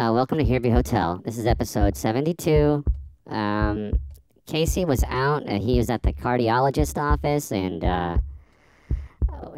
Uh, welcome to Hervey Hotel. This is episode 72. Um, Casey was out. Uh, he was at the cardiologist office, and uh,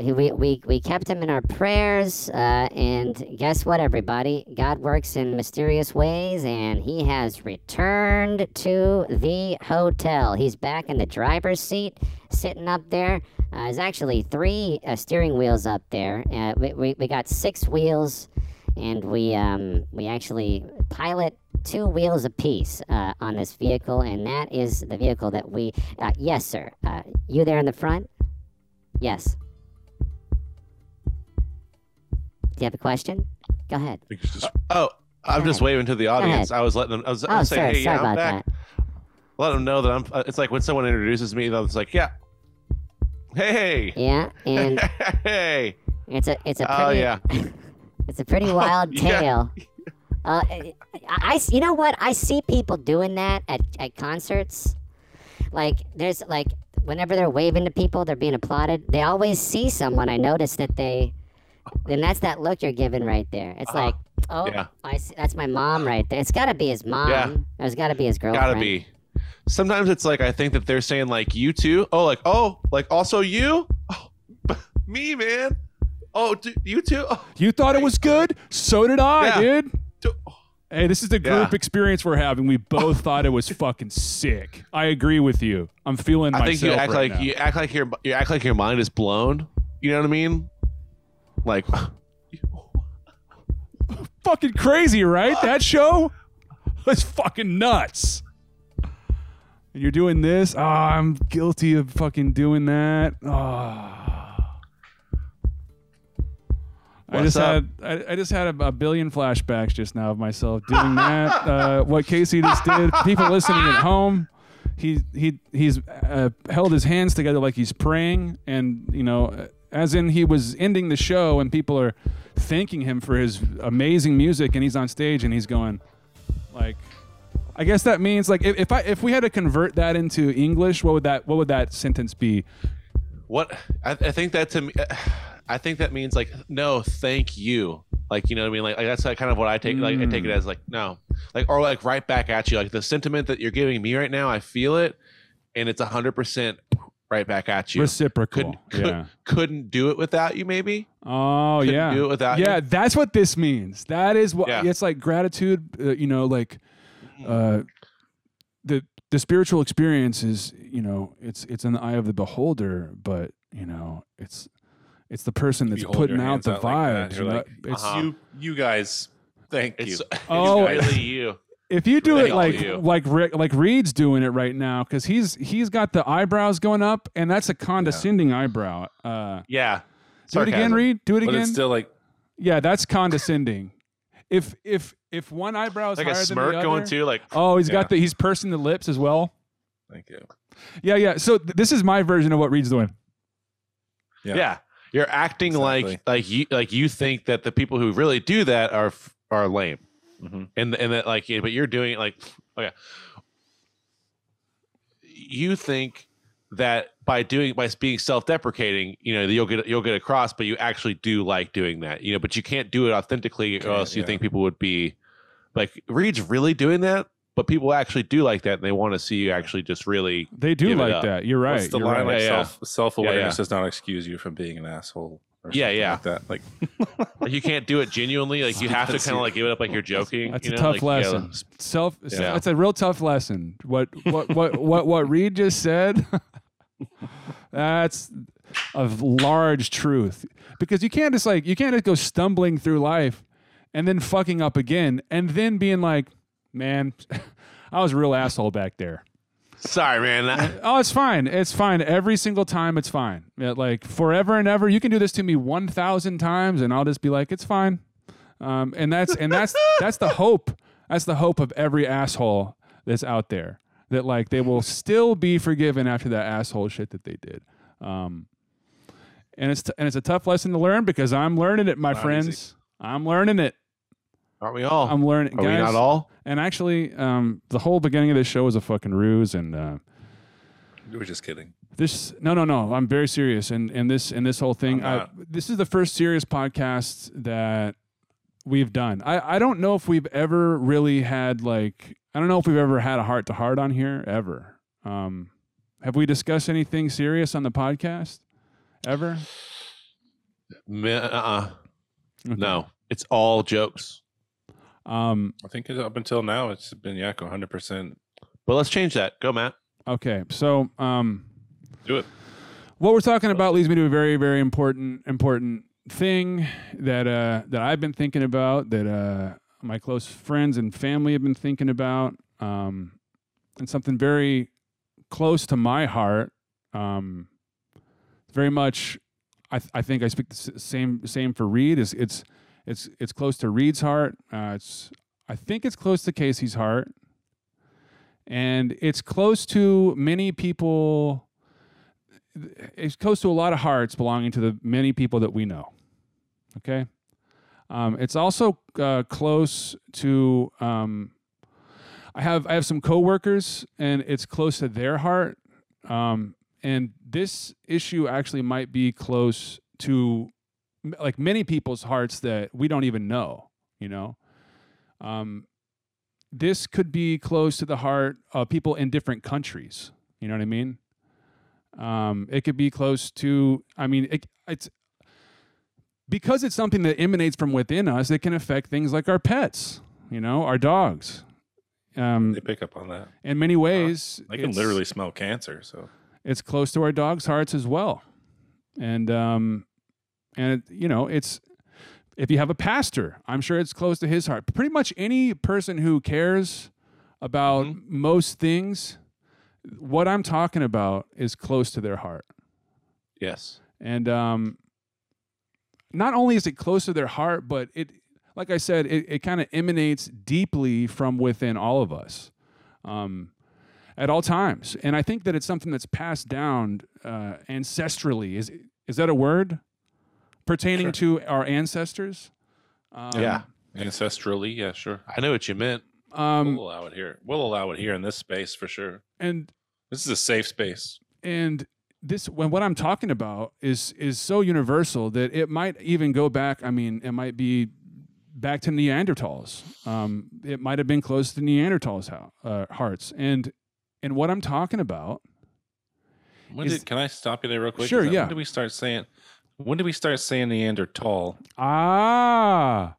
we, we, we kept him in our prayers. Uh, and guess what, everybody? God works in mysterious ways, and he has returned to the hotel. He's back in the driver's seat, sitting up there. Uh, there's actually three uh, steering wheels up there. We, we, we got six wheels, and we, um, we actually pilot two wheels apiece uh, on this vehicle, and that is the vehicle that we. Uh, yes, sir. Uh, you there in the front? Yes. Do you have a question? Go ahead. Oh, I'm just ahead. waving to the audience. I was letting them. I was, I Oh, was saying, sorry, hey, sorry yeah, I'm about back. that. Let them know that I'm. uh, It's like when someone introduces me, I was like, yeah, hey, Yeah, and hey, it's a it's a oh yeah, it's a pretty wild yeah. tale. Uh, I, I, you know what? I see people doing that at, at concerts. Like, there's like, whenever they're waving to people, they're being applauded. They always see someone. I notice that they, and that's that look you're giving right there. It's like, oh, Yeah. I see, that's my mom right there. It's got to be his mom. Yeah. There's got to be his girlfriend. gotta be. Sometimes it's like I think that they're saying like you too. Oh, like oh, like also you. Oh, me, man. Oh, you too. Oh, You thought it was good? So did I, Yeah. dude. d- Hey, this is the group Yeah. experience we're having. We both thought it was fucking sick. I agree with you. I'm feeling I myself think you act right like now. you act like your you act like your mind is blown. You know what I mean? Like, fucking crazy, right? That show was fucking nuts. And you're doing this? Oh, I'm guilty of fucking doing that. Oh. I just up? had I, I just had a, a billion flashbacks just now of myself doing that. Uh, what Casey just did. People listening at home, he he he's uh, held his hands together like he's praying, and you know, as in he was ending the show, and people are thanking him for his amazing music, and he's on stage and he's going, like, I guess that means like if, if I if we had to convert that into English, what would that what would that sentence be? what? I, I think that to me, I think that means like no, thank you. Like you know what I mean? Like, like that's like kind of what I take. Like I take it Mm. as like no, like or like right back at you. Like the sentiment that you're giving me right now, I feel it, and it's hundred percent right back at you. Reciprocal. Couldn't could, yeah. couldn't do it without you. Maybe Oh couldn't yeah. do it without yeah, you. that's what this means. That is what Yeah. it's like gratitude. Uh, you know, like uh, the the spiritual experience is you know it's it's in the eye of the beholder, but you know it's it's the person that's You putting out the out vibes. you're you know? like, it's Uh-huh. You, you guys, thank it's, you. it's Oh. really you. if you do it like you. like Rick, like Reed's doing it right now because he's he's got the eyebrows going up, and that's a condescending eyebrow. Uh, Yeah. do it again, Reed. Do it But again. it's still like, yeah, that's condescending. If if if one eyebrow is Like higher a than the other, going too. Like Oh, he's Yeah. got the he's pursing the lips as well. thank you. Yeah, yeah. So th- this is my version of what Reed's doing. Yeah. yeah. You're acting Exactly. like like you like you think that the people who really do that are are lame, Mhm. and and that like but you're doing it like okay. You think that by doing by being self-deprecating, you know, you'll get you'll get across, but you actually do like doing that, you know. But you can't do it authentically, or else you yeah. think people would be like Reed's really doing that. But people actually do like that, and they want to see you actually just really. They do like that. You're right. What's the You're line right. like Yeah, yeah. self self awareness Yeah, yeah. does not excuse you from being an asshole. Or Yeah, yeah. Like that. Like Like you can't do it genuinely. Like you have to kind of like give it up, like you're joking. That's you a tough like, you gotta- lesson. Self. Yeah. That's a real tough lesson. What what what what what Reed just said. that's a large truth because you can't just like you can't just go stumbling through life and then fucking up again and then being like, man, I was a real asshole back there. Sorry, man. Oh, it's fine. It's fine. Every single time, it's fine. Yeah, like forever and ever. You can do this to me one thousand times, and I'll just be like, it's fine. Um, and that's and that's that's the hope. That's the hope of every asshole that's out there. That like they will still be forgiven after that asshole shit that they did. Um, and it's t- and it's a tough lesson to learn because I'm learning it, my Not friends. easy. I'm learning it. Aren't we all? I'm learning. Are we not all? And actually, um, the whole beginning of this show was a fucking ruse, and. Uh, you were just kidding. this no no no i'm very serious and and this and this whole thing I, this is the first serious podcast that we've done. I I don't know if we've ever really had like I don't know if we've ever had a heart to heart on here ever. Um, have we discussed anything serious on the podcast ever? Uh-uh. Okay. No, it's all jokes. Um. I think it, up until now, it's been Yakko 100%. But let's change that. Go, Matt. Okay. So um. Do it. what we're talking about leads me to a very very important important thing that uh that I've been thinking about that uh my close friends and family have been thinking about um and something very close to my heart um very much I th- I think I speak the same same for Reed is it's it's it's close to Reed's heart uh it's I think it's close to Casey's heart and it's close to many people it's close to a lot of hearts belonging to the many people that we know. Okay. Um, it's also uh, close to. Um, I have I have some coworkers, and it's close to their heart. Um, and this issue actually might be close to like many people's hearts that we don't even know. You know. Um, this could be close to the heart of people in different countries. You know what I mean? Um, it could be close to. I mean, it, it's because it's something that emanates from within us. It can affect things like our pets. You know, our dogs. Um, They pick up on that. in many ways, I can literally smell cancer. So it's close to our dogs' hearts as well. And um, and it, you know, it's if you have a pastor, I'm sure it's close to his heart. Pretty much any person who cares about most things, what I'm talking about is close to their heart. Yes. And um, not only is it close to their heart, but it, like I said, it, it kind of emanates deeply from within all of us um, at all times. And I think that it's something that's passed down uh, ancestrally. Is is that a word pertaining to our ancestors? Um, yeah. ancestrally, yeah, sure. I know what you meant. Um, we'll allow it here. We'll allow it here in this space for sure. and This is a safe space. and this when what I'm talking about is is so universal that it might even go back. I mean, it might be back to Neanderthals. Um, it might have been close to Neanderthals' how, uh, hearts. And and what I'm talking about, When Is- did, can I stop you there real quick? Sure, yeah. When did we start saying? When did we start saying Neanderthal? ah,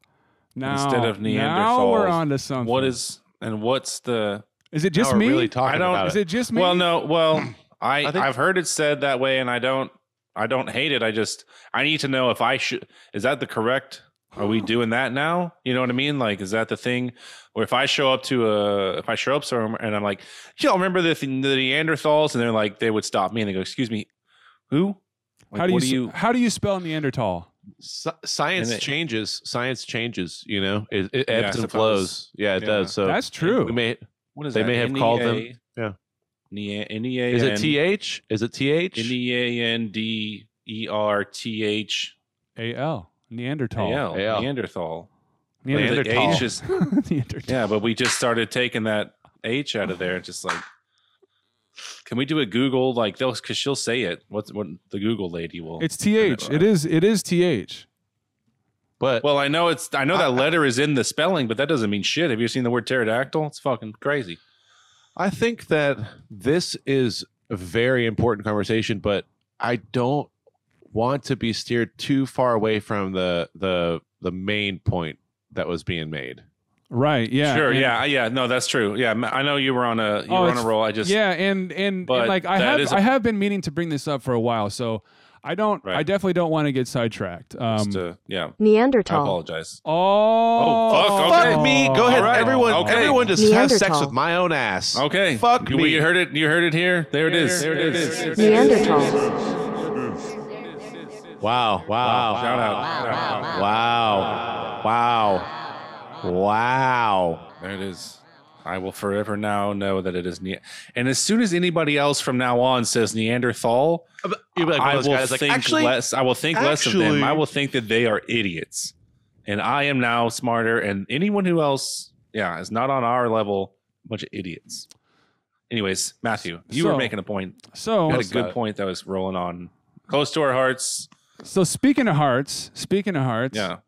now Instead of now we're Neanderthals, on to something. What is and what's the? Is it just me? really talking I don't- about is it. it just me? Well, no. Well, I, I think- I've heard it said that way, and I don't. I don't hate it. I just I need to know if I should. Is that the correct? Are we doing that now? You know what I mean? Like, is that the thing? Or if I show up to a, if I show up somewhere and I'm like, y'all remember the, the Neanderthals? And they're like, they would stop me and they go, excuse me, who? Like, how do you, do you? how do you spell Neanderthal? Science it- changes. Science changes. You know, it, it Yeah, ebbs and flows. Yeah, it Yeah. does. So That's true. We may. What is They that? may have called them- yeah. Nea- N-E-A- Is it th? Is it th? N-E-A-N-D-E-R-T-H A-L. Neanderthal. A-L. A-L. Neanderthal. Neanderthal. The H is, Neanderthal. yeah, but we just started taking that H out of there. Just like, can we do a Google like those? Because she'll say it. What's what the Google lady will. It's th. It is. It is th. But well, I know it's. I know that I- letter is in the spelling, but that doesn't mean shit. Have you seen the word pterodactyl? It's fucking crazy. I think that this is a very important conversation, but I don't want to be steered too far away from the the the main point that was being made. Right. Yeah. sure. and- yeah. Yeah. No, that's true. Yeah. I know you were on a you Oh, were on a roll. I just yeah, and and, and like I have is a- I have been meaning to bring this up for a while, so I don't. Right. I definitely don't want to get sidetracked. Um. just, uh, yeah. I Neanderthal. apologize. oh. fuck, okay. Fuck me. Go ahead. All right. Everyone. Okay. Everyone just have sex with my own ass. Okay. Fuck you, me. You heard it. You heard it here. There it is. There it is. Neanderthal. Wow. Wow. Shout out. Wow, wow, wow. Wow. Wow. Wow. There it is. I will forever now know that it is ne- And as soon as anybody else from now on says Neanderthal, You'd be like one I of those will guys like, think actually, less. I will think less of them. I will think that they are idiots, and I am now smarter. And anyone who else, yeah, is not on our level, a bunch of idiots. Anyways, Matthew, you were making a point. So You had a good that? point that was rolling on close to our hearts. so speaking of hearts, speaking of hearts, Yeah,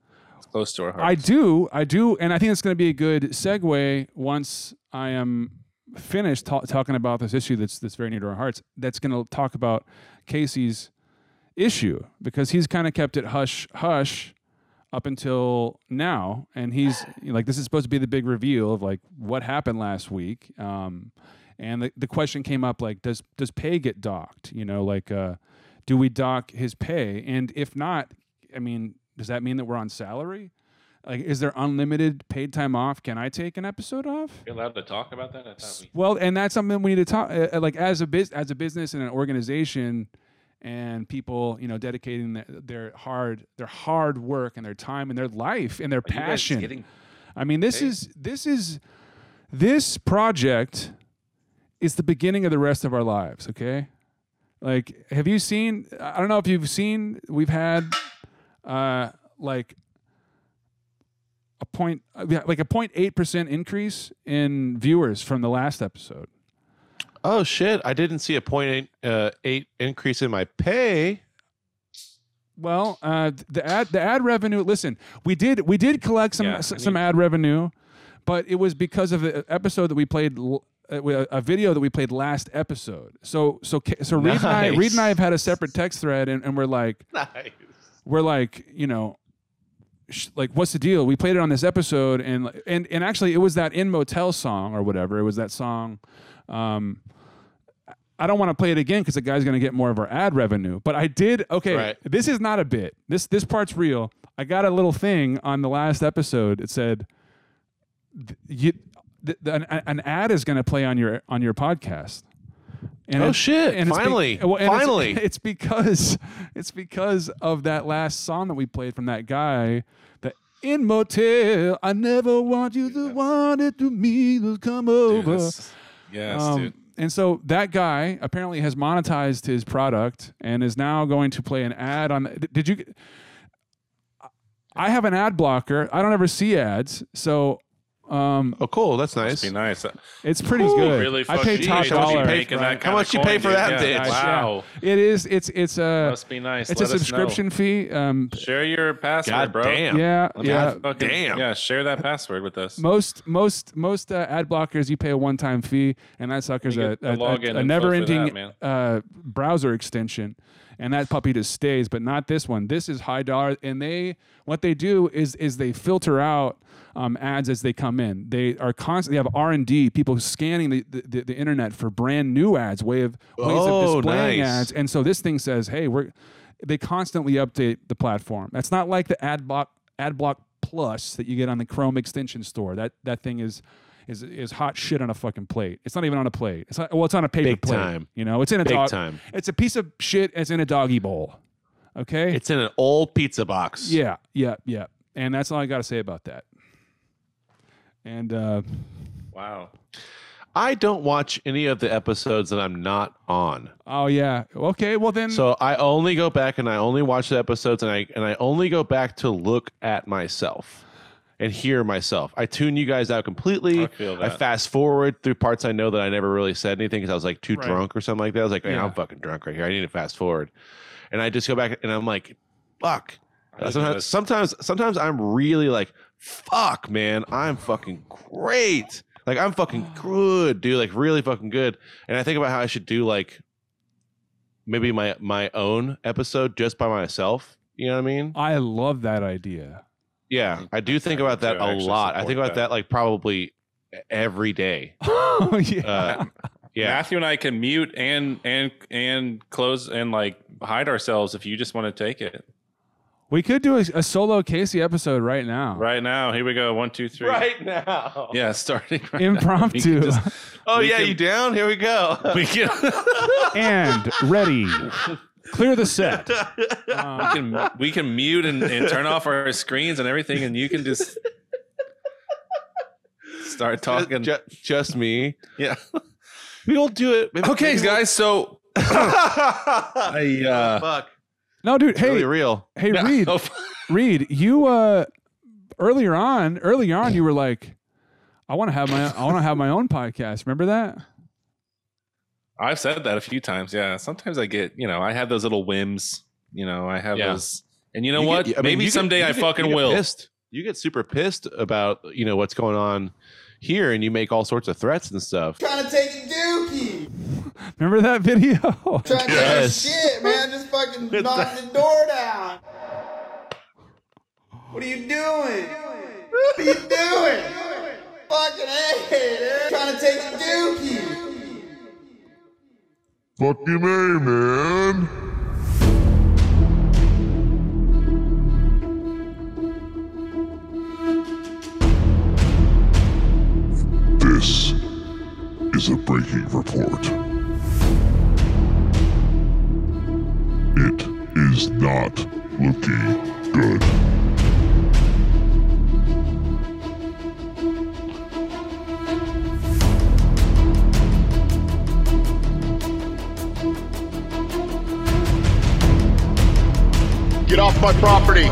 close to our hearts. I do, I do, and I think it's going to be a good segue once I am finished ta- talking about this issue that's that's very near to our hearts. That's going to talk about Casey's issue because he's kind of kept it hush hush up until now, and he's like, this is supposed to be the big reveal of like what happened last week. Um, and the, the question came up like, does does pay get docked? You know, like, uh, do we dock his pay? And if not, I mean, does that mean that we're on salary? Like, is there unlimited paid time off? Can I take an episode off? You're allowed to talk about that. We. Well, and that's something we need to talk. Uh, like as a biz, as a business and an organization, and people, you know, dedicating their, their hard, their hard work and their time and their life and their Are passion. getting- I mean, this is this is this project is the beginning of the rest of our lives. Okay, like, have you seen? I don't know if you've seen. We've had uh, like a point, like a 0.8 percent increase in viewers from the last episode. Oh shit! I didn't see a point eight, uh, eight increase in my pay. Well, uh, the ad the ad revenue. Listen, we did we did collect some Yeah, s- I some ad revenue, but it was because of the episode that we played. l- uh, A a video that we played last episode. So so so Reed and I Reed and I have had a separate text thread, and, and we're like Nice. We're like you know, sh- like what's the deal? We played it on this episode, and and and actually it was that in motel song or whatever. It was that song. Um, I don't want to play it again because the guy's going to get more of our ad revenue. But I did. Okay, Right. this is not a bit. This this part's real. I got a little thing on the last episode. It said, th- "You, th- th- an, an ad is going to play on your on your podcast." And Oh, it- shit. and it's be- Finally. well, and Finally. it's, because it's because of that last song that we played from that guy. The in motel, I never want you to want it to me to come Dude, over. that's- yes, Um, dude. And so that guy apparently has monetized his product and is now going to play an ad on. Did you? I have an ad blocker. I don't ever see ads, so um, Oh, cool. That's Must nice. be nice. it's pretty Ooh, good. Really I fucking pay geez, how much you dollar. pay for that that? How much you pay for that, Yeah. bitch? Wow, It is. It's it's a must be nice. it's Let a subscription fee. Um, Share your password, God bro. damn. yeah, Let yeah. fucking- damn. Yeah, share that password with us. Most most most uh, ad blockers you pay a one time fee, and that sucker's You a, get a, a, never ending that, uh, browser extension, and that puppy just stays. But not this one. This is high dollar, and they what they do is is they filter out. Um, ads as they come in, they are constantly have R and D people scanning the, the, the internet for brand new ads, way of ways Oh, of displaying nice. ads, and so this thing says, "Hey, we're." They constantly update the platform. That's not like the ad block ad block plus that you get on the Chrome extension store. That that thing is is is hot shit on a fucking plate. It's not even on a plate. It's not, well, it's on a paper Big plate. time. You know, it's in a Big dog. time. It's a piece of shit. It's in a doggy bowl. Okay. It's in an old pizza box. yeah, yeah, yeah. And that's all I got to say about that. And uh, Wow. I don't watch any of the episodes that I'm not on. oh yeah, okay. Well then, So I only go back and I only watch the episodes and I and I only go back to look at myself and hear myself. I tune you guys out completely. I I fast forward through parts I know that I never really said anything because I was like too Right. drunk or something like that. I was like, man, Yeah. I'm fucking drunk right here. I need to fast forward. And I just go back and I'm like, fuck. Uh, sometimes, sometimes, sometimes I'm really like, fuck, man, I'm fucking great. Like I'm fucking good, dude. Like really fucking good. And I think about how I should do like maybe my my own episode just by myself. You know what I mean? I love that idea. Yeah, I do think about that too. I a actually lot. I think about that. that like probably every day. oh yeah. Uh, yeah. Matthew and I can mute and and and close and like hide ourselves if you just want to take it. we could do a, a solo Casey episode right now. Right now, here we go. One, two, three. Right now. Yeah, starting right Impromptu. can just- Oh yeah, can- you down? Here we go. we can, and ready. Clear the set. we can we can mute and, and turn off our screens and everything, and you can just start talking. Ju- just me. yeah. We'll do it. Maybe- Okay, maybe guys. So I uh, Fuck. no, dude. It's Hey, really real. hey, Reed. oh, Reed, you uh earlier on, earlier on, you were like, I want to have my I want to have my own podcast. Remember that? I've said that a few times. Yeah. Sometimes I get, you know, I have those little whims. You know, I have Yeah. those. And you know You what? get- I mean, Maybe you get- someday you I get- fucking will. pissed. you get super pissed about you know what's going on here, and you make all sorts of threats and stuff. Trying to take a dookie. Remember that video? Trying to Yes. take a shit, man. Just fucking knocking the door down. What are you doing? What are you doing? Fucking hey, dude. Trying to take a dookie. Fucking A, man. This is a breaking report. It is not looking good. Get off my property.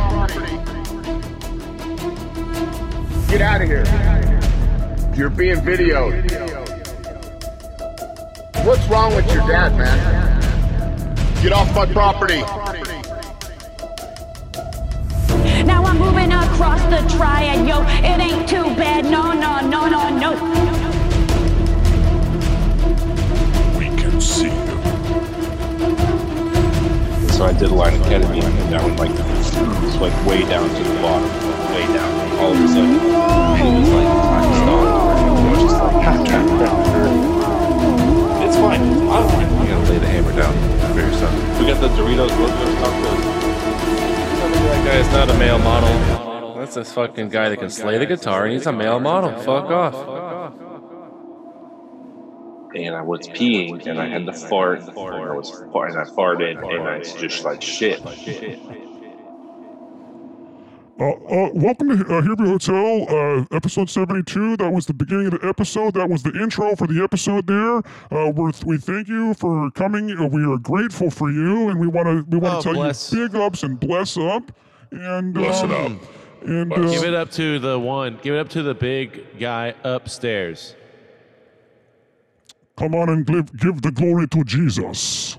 Get out of here. You're being videoed. What's wrong with your dad, man? Get off my property. Now I'm moving across the triad, yo. It ain't too bad, no, no, no, no, no. So I did a line of ketamine, and that one like it's like way down to the bottom, way down. All of a sudden, it was like time stopped. It was just like it's fine. I'm fine. You gotta lay the hammer down for yourself. We got the Doritos Locos tacos. That guy's not a male model. That's this fucking guy that can slay the guitar, and he's a male model. Fuck off. And I was peeing, and I had to fart, and I was fart, and I farted, and I just like shit. Uh, uh, welcome to uh, Hervey Hotel, uh, episode 72. That was the beginning of the episode. That was the intro for the episode there. Uh, we're, we thank you for coming. Uh, we are grateful for you, and we want to we want Oh, to tell bless. you big ups and bless up. And Bless it um, up. And uh, Give it up to the one. Give it up to the big guy upstairs. Come on and give, give the glory to Jesus.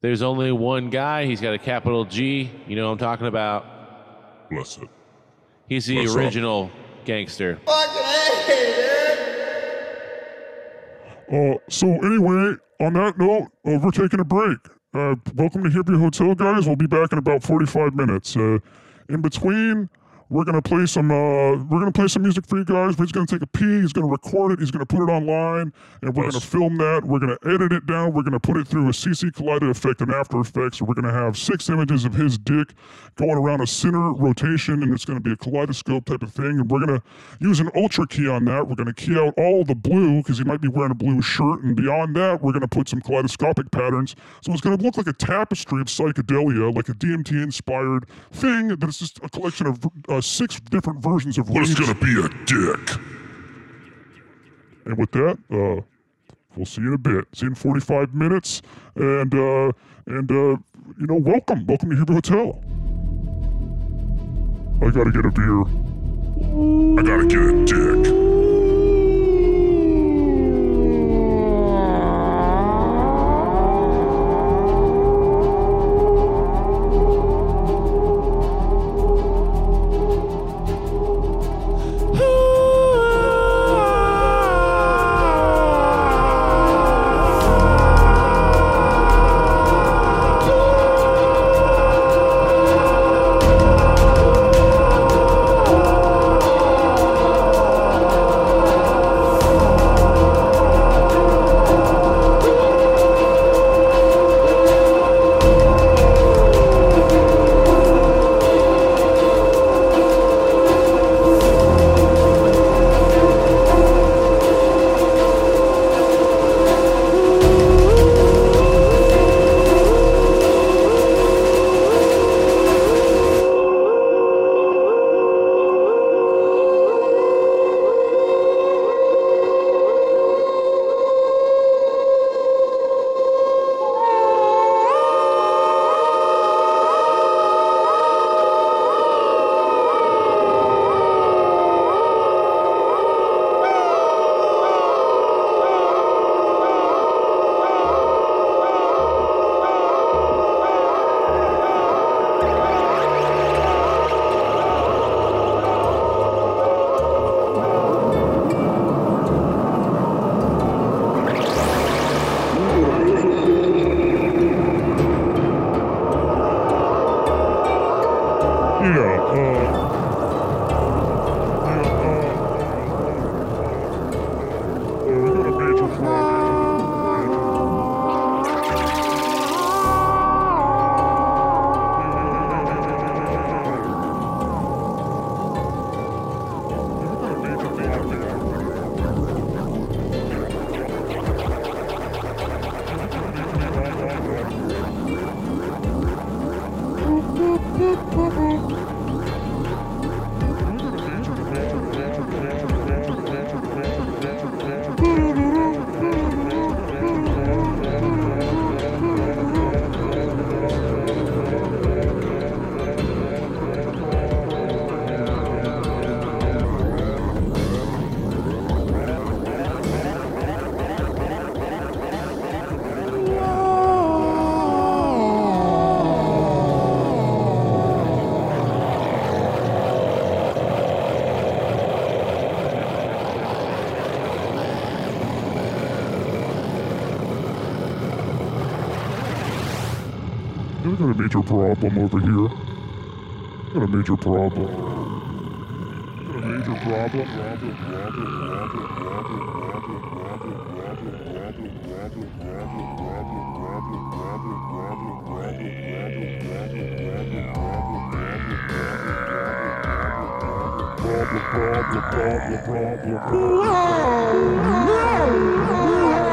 There's only one guy. He's got a capital G. You know what I'm talking about. Bless it. He's the up? original gangster. Fucking. Uh, so anyway, on that note, uh, we're taking a break. Uh, welcome to Hippie Hotel, guys. We'll be back in about 45 minutes. Uh, in between, we're gonna play some. Uh, we're gonna play some music for you guys. He's gonna take a pee. He's gonna record it. He's gonna put it online, and we're gonna film that. We're gonna edit it down. We're gonna put it through a CC Kaleida effect in After Effects. We're gonna have six images of his dick going around a center rotation, and it's gonna be a kaleidoscope type of thing. And we're gonna use an ultra key on that. We're gonna key out all the blue because he might be wearing a blue shirt, and beyond that, we're gonna put some kaleidoscopic patterns. So it's gonna look like a tapestry of psychedelia, like a DMT inspired thing. That is just a collection of uh, six different versions of. But it's gonna be a dick. And with that, uh, we'll see you in a bit. See you in 45 minutes. And, uh, and, uh, you know, welcome. Welcome to Huber Hotel. I gotta get a beer. I gotta get a dick. Major problem over here. Got a major problem. Got a major problem. Problem, problem. All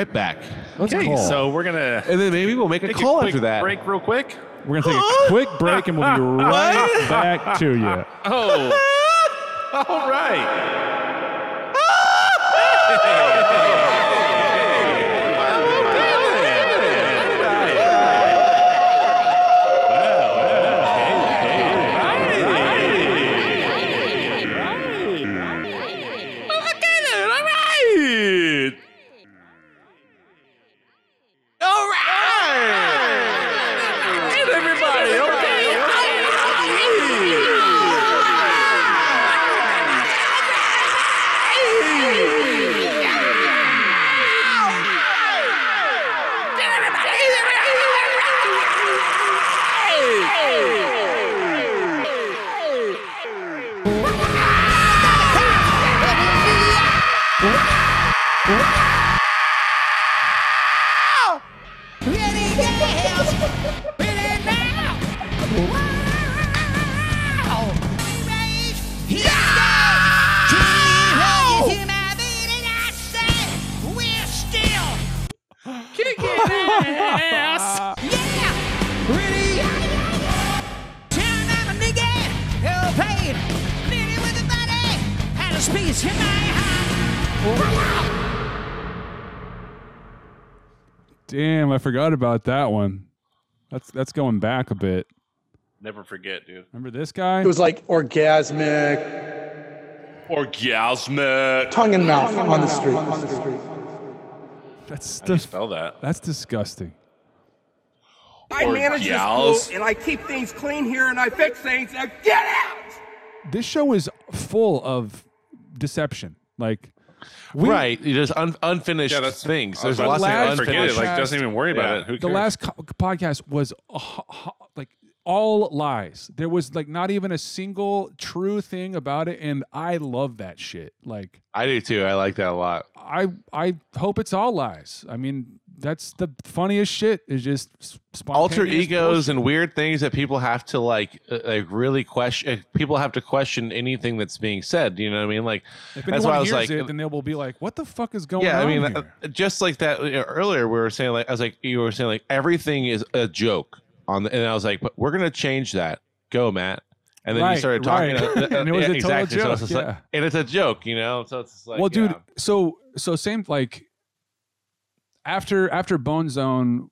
right back. Let's Okay, call. so we're gonna And then maybe we'll make a call a after that. break real quick. We're gonna take a quick break and we'll be right back to you. Oh, all right. Forgot about that one. That's that's going back a bit. Never forget, dude. Remember this guy? It was like orgasmic, Orgasmic. tongue and mouth on the street. That's How do you dis- spell that? that's disgusting. I manage this gals. and I keep things clean here and I fix things. Now get out! This show is full of deception. Like we, right. You just un- unfinished Yeah, that's things. There's lots to of say, I forget it. unfinished. Like, doesn't even worry about Yeah. it. Who cares? the last co- podcast was a ho- ho- like all lies. There was like not even a single true thing about it, and I love that shit. Like I do too. I like that a lot. I I hope it's all lies. I mean, that's the funniest shit. Is just Alter egos bullshit. and weird things that people have to like, uh, like really question. uh, People have to question anything that's being said. You know what I mean? Like If that's why I was like, it, then they will be like, "What the fuck is going yeah. on?" Yeah i mean, here? uh, just like that you know, earlier, we were saying like, I was like, you were saying like everything is a joke on the, and I was like, but we're gonna change that. Go, Matt. And then Right, you started talking, right. uh, uh, And it was yeah, a total exactly. so it's joke, like, and it's a joke, you know. So it's like, well, dude. yeah. So so same like after after Bone Zone,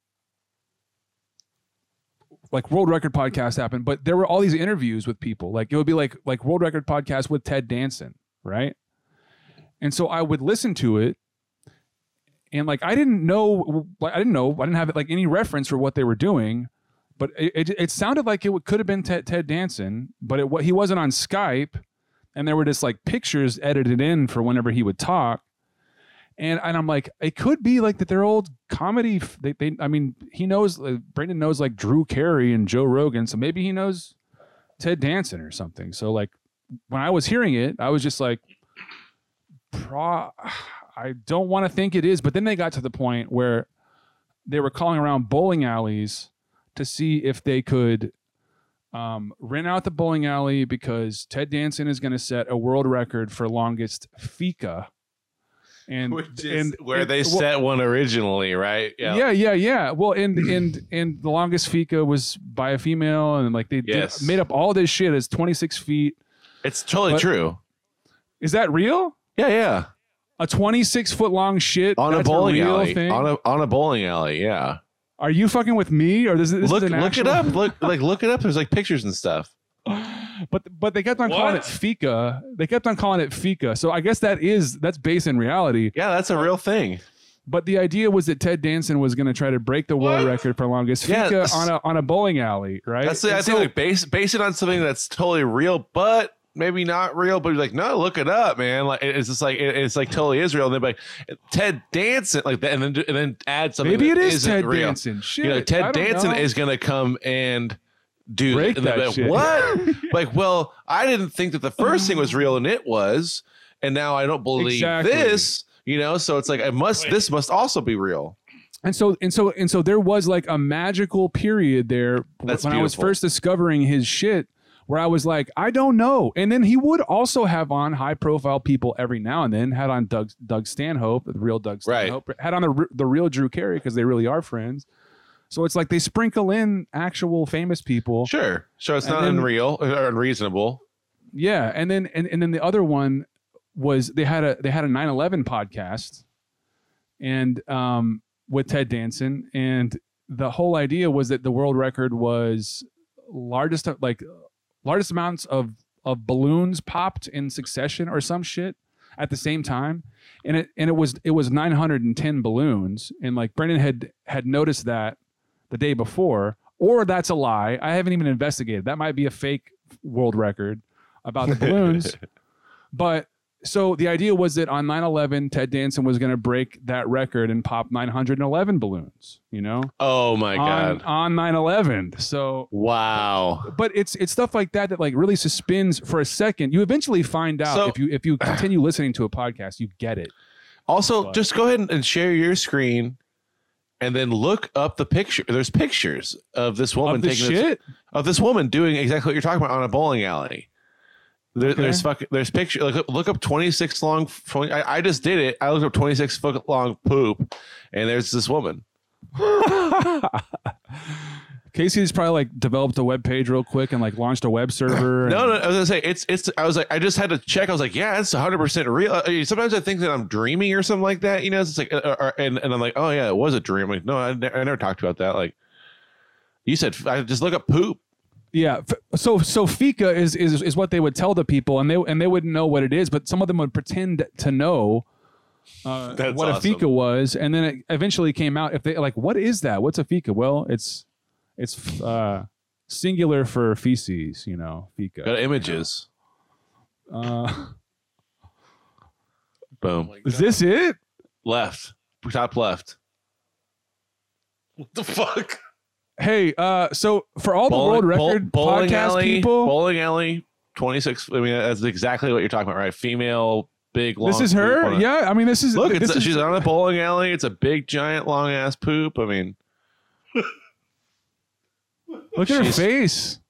like World Record podcast happened, but there were all these interviews with people. Like it would be like like World Record podcast with Ted Danson, right? And so I would listen to it, and like I didn't know, like I didn't know, I didn't have like any reference for what they were doing, but it it, it sounded like it could have been Ted, Ted Danson, but it he wasn't on Skype, and there were just like pictures edited in for whenever he would talk. And, and I'm like, it could be like that they're old comedy. They, they I mean, he knows, uh, Brandon knows like Drew Carey and Joe Rogan. So maybe he knows Ted Danson or something. So like when I was hearing it, I was just like, pro, I don't want to think it is. But then they got to the point where they were calling around bowling alleys to see if they could um, rent out the bowling alley because Ted Danson is going to set a world record for longest fika. And, Which is and where and- they well, set one originally, right? yeah, yeah, yeah. Well, and and and the longest fika was by a female, and like they did- made up all this shit as 26 feet. It's totally But- true. Is that real? Yeah, yeah. A 26 foot long shit On a bowling real alley. thing? On a on a bowling alley, yeah. Are you fucking with me, or this, this look is look it up. Look like look it up. There's like pictures and stuff. But but they kept on calling it fika. They kept on calling it fika. So I guess that is that's based in reality. Yeah, that's a real thing. But the idea was that Ted Danson was going to try to break the world record for longest fika on a on a bowling alley, right? That's the, And I think like base base it on something that's totally real, but maybe not real. But you're like, no, look it up, man. Like it's just like it- it's like totally Israel. And then like Ted Danson, like that, and then and then add something. Maybe that it is Ted real. Danson. Shit, you know, Ted Danson know. is gonna come and do Break that like. What? like, well, I didn't think that the first thing was real, and it was, and now I don't believe Exactly. this. You know, so it's like I must. This must also be real. And so and so and so there was like a magical period there That's when I was first discovering his shit where I was like, I don't know. And then he would also have on high profile people every now and then. Had on Doug Doug Stanhope, the real Doug Stanhope. Had on the the real Drew Carey because they really are friends. So it's like they sprinkle in actual famous people. Sure, so it's not then- unreal or unreasonable. Yeah, and then and, and then the other one was they had a they had a 9/11 podcast, and um with Ted Danson, and the whole idea was that the world record was largest like largest amounts of of balloons popped in succession or some shit at the same time, and it and it was it was 910 balloons, and like Brendan had had noticed that the day before, or that's a lie. I haven't even investigated. That might be a fake world record about the balloons. but so the idea was that on 9/11, Ted Danson was going to break that record and pop 911 balloons. You know, Oh my on god! on 9/11. So Wow. but it's it's stuff like that that like really suspends for a second. You eventually find out So- if you if you continue listening to a podcast, you get it. Also, But- just go ahead and- and share your screen, and then look up the picture. There's pictures of this woman Of taking shit? This, of this woman doing exactly what you're talking about on a bowling alley. There, Okay. There's fucking there's picture. Look, up- look up 26 long. 20, I, I just did it. I looked up 26 foot long poop, and there's this woman. Casey's probably like developed a web page real quick and like launched a web server. No, no, I was gonna say it's it's. I was like, I just had to check. I was like, yeah, it's 100 percent real. Uh, Sometimes I think that I'm dreaming or something like that. You know, it's like, uh, uh, and and I'm like, oh yeah, it was a dream. Like, no, I, ne- I never talked about that. Like, you said, I just look up poop. Yeah. So so fika is is is what they would tell the people, and they and they wouldn't know what it is, but some of them would pretend to know uh, what a fika was, and then it eventually came out. If they like, what is that? What's a fika? Well, it's it's uh, singular for feces. You know, fika. Got images. Uh, Boom. is this it? Left. Top left. What the fuck? Hey, uh, so for all the world record bowling podcast alley, people, Bowling alley. 26. I mean, that's exactly what you're talking about, right? Female, big, long. this is her. on a- Yeah, I mean, this is Look, this it's, is, she's on a bowling alley. It's a big, giant, long ass poop. I mean, look at her she's- face.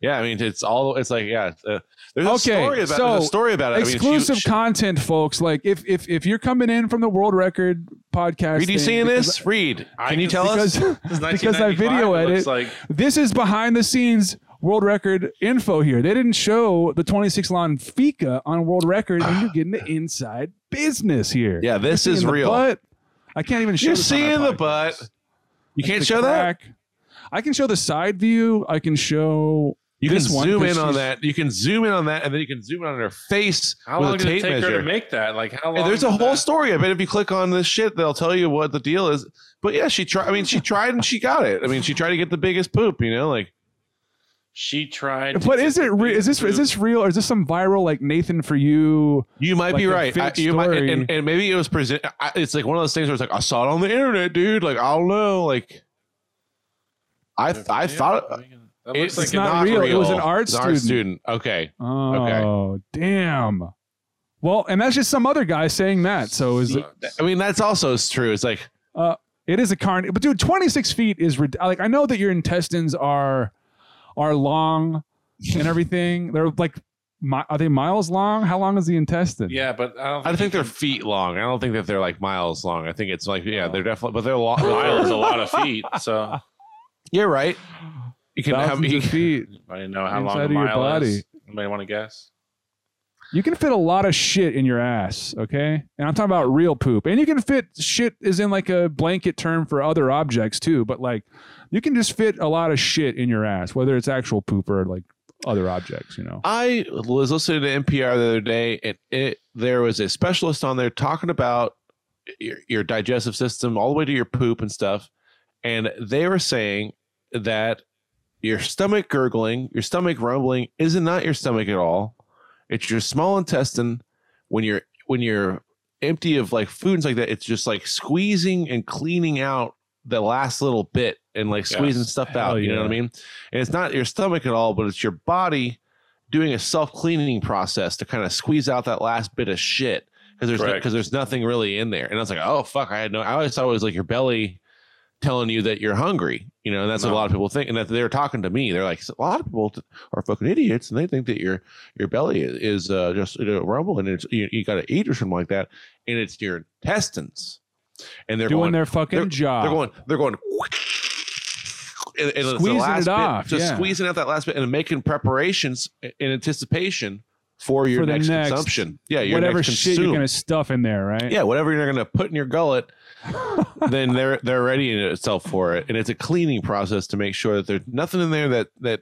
yeah, I mean, it's all. It's like, yeah. uh, there's a Okay, story about. so there's a story about it. I mean, she- exclusive she- content, folks. Like if if if you're coming in from the world record podcast, Reed, you thing, seeing because- this? Reed, I can you can tell because, us? because I video it edit. looks like- This is behind the scenes world record info here. They didn't show the 26 lawn fika on world record, and you're getting the inside business here. Yeah, this You're is seeing the real. butt. I can't even show. You're this on our seeing the podcast. butt. You Like can't the show that. Crack. I can show the side view. I can show You can zoom one, in on that. You can zoom in on that, and then you can zoom in on her face How with long a did it take measure. her to make that? Like how long? And there's a whole that- story. I bet if you click on this shit, they'll tell you what the deal is. But yeah, she tried. I mean, she tried and she got it. I mean, she tried to get the biggest poop. You know, like She tried. But is it the re- is this big is this real or is this some viral like Nathan for you? you might Like be right. I- you might, and, and maybe it was present. It's like one of those things where it's like I saw it on the internet, dude. Like I don't know. Like I I thought That it's, like not real. It was an art It's an art student. student. Okay. Oh, damn. Well, and that's just some other guy saying that. So is it? I mean, that's also true. It's like Uh, it is a carn. But dude, 26 feet is rid- like I know that your intestines are are long and everything. They're like, mi- are they miles long? How long is the intestine? Yeah, but I don't. I think they're feet long. I don't think that they're like miles long. I think it's like yeah, they're definitely, but they're long. a mile is a lot of feet. So You're right. You can have Thousands you, of feet. I didn't know how long Inside a of your mile body. is. Anybody want to guess? You can fit a lot of shit in your ass, okay? And I'm talking about real poop. And you can fit shit is in like a blanket term for other objects too, but like you can just fit a lot of shit in your ass, whether it's actual poop or like other objects, you know. I was listening to NPR the other day, and it there was a specialist on there talking about your, your digestive system all the way to your poop and stuff, and they were saying that your stomach gurgling, your stomach rumbling, isn't not your stomach at all. It's your small intestine when you're when you're empty of like foods like that. It's just like squeezing and cleaning out the last little bit and like squeezing Yes. stuff Hell out. You know what I mean? And it's not your stomach at all, but it's your body doing a self cleaning process to kind of squeeze out that last bit of shit because there's because there's nothing really in there. And I was like, oh fuck, I had no. I always thought it was like your belly telling you that you're hungry. You know, and that's what a lot of people think. And that they're talking to me. They're like, a lot of people are fucking idiots, and they think that your your belly is uh, just you know, rumbling, and it's you, you got to eat or something like that, and it's your intestines. And they're Doing going, their fucking they're, job. They're going. They're going. And, and Squeezing it bit, off, just yeah. squeezing out that last bit and making preparations in anticipation for your For next, next- consumption. Yeah, your Whatever next shit you're gonna stuff in there, right? Yeah, whatever you're gonna put in your gullet, then they're they're readying itself for it, and it's a cleaning process to make sure that there's nothing in there that that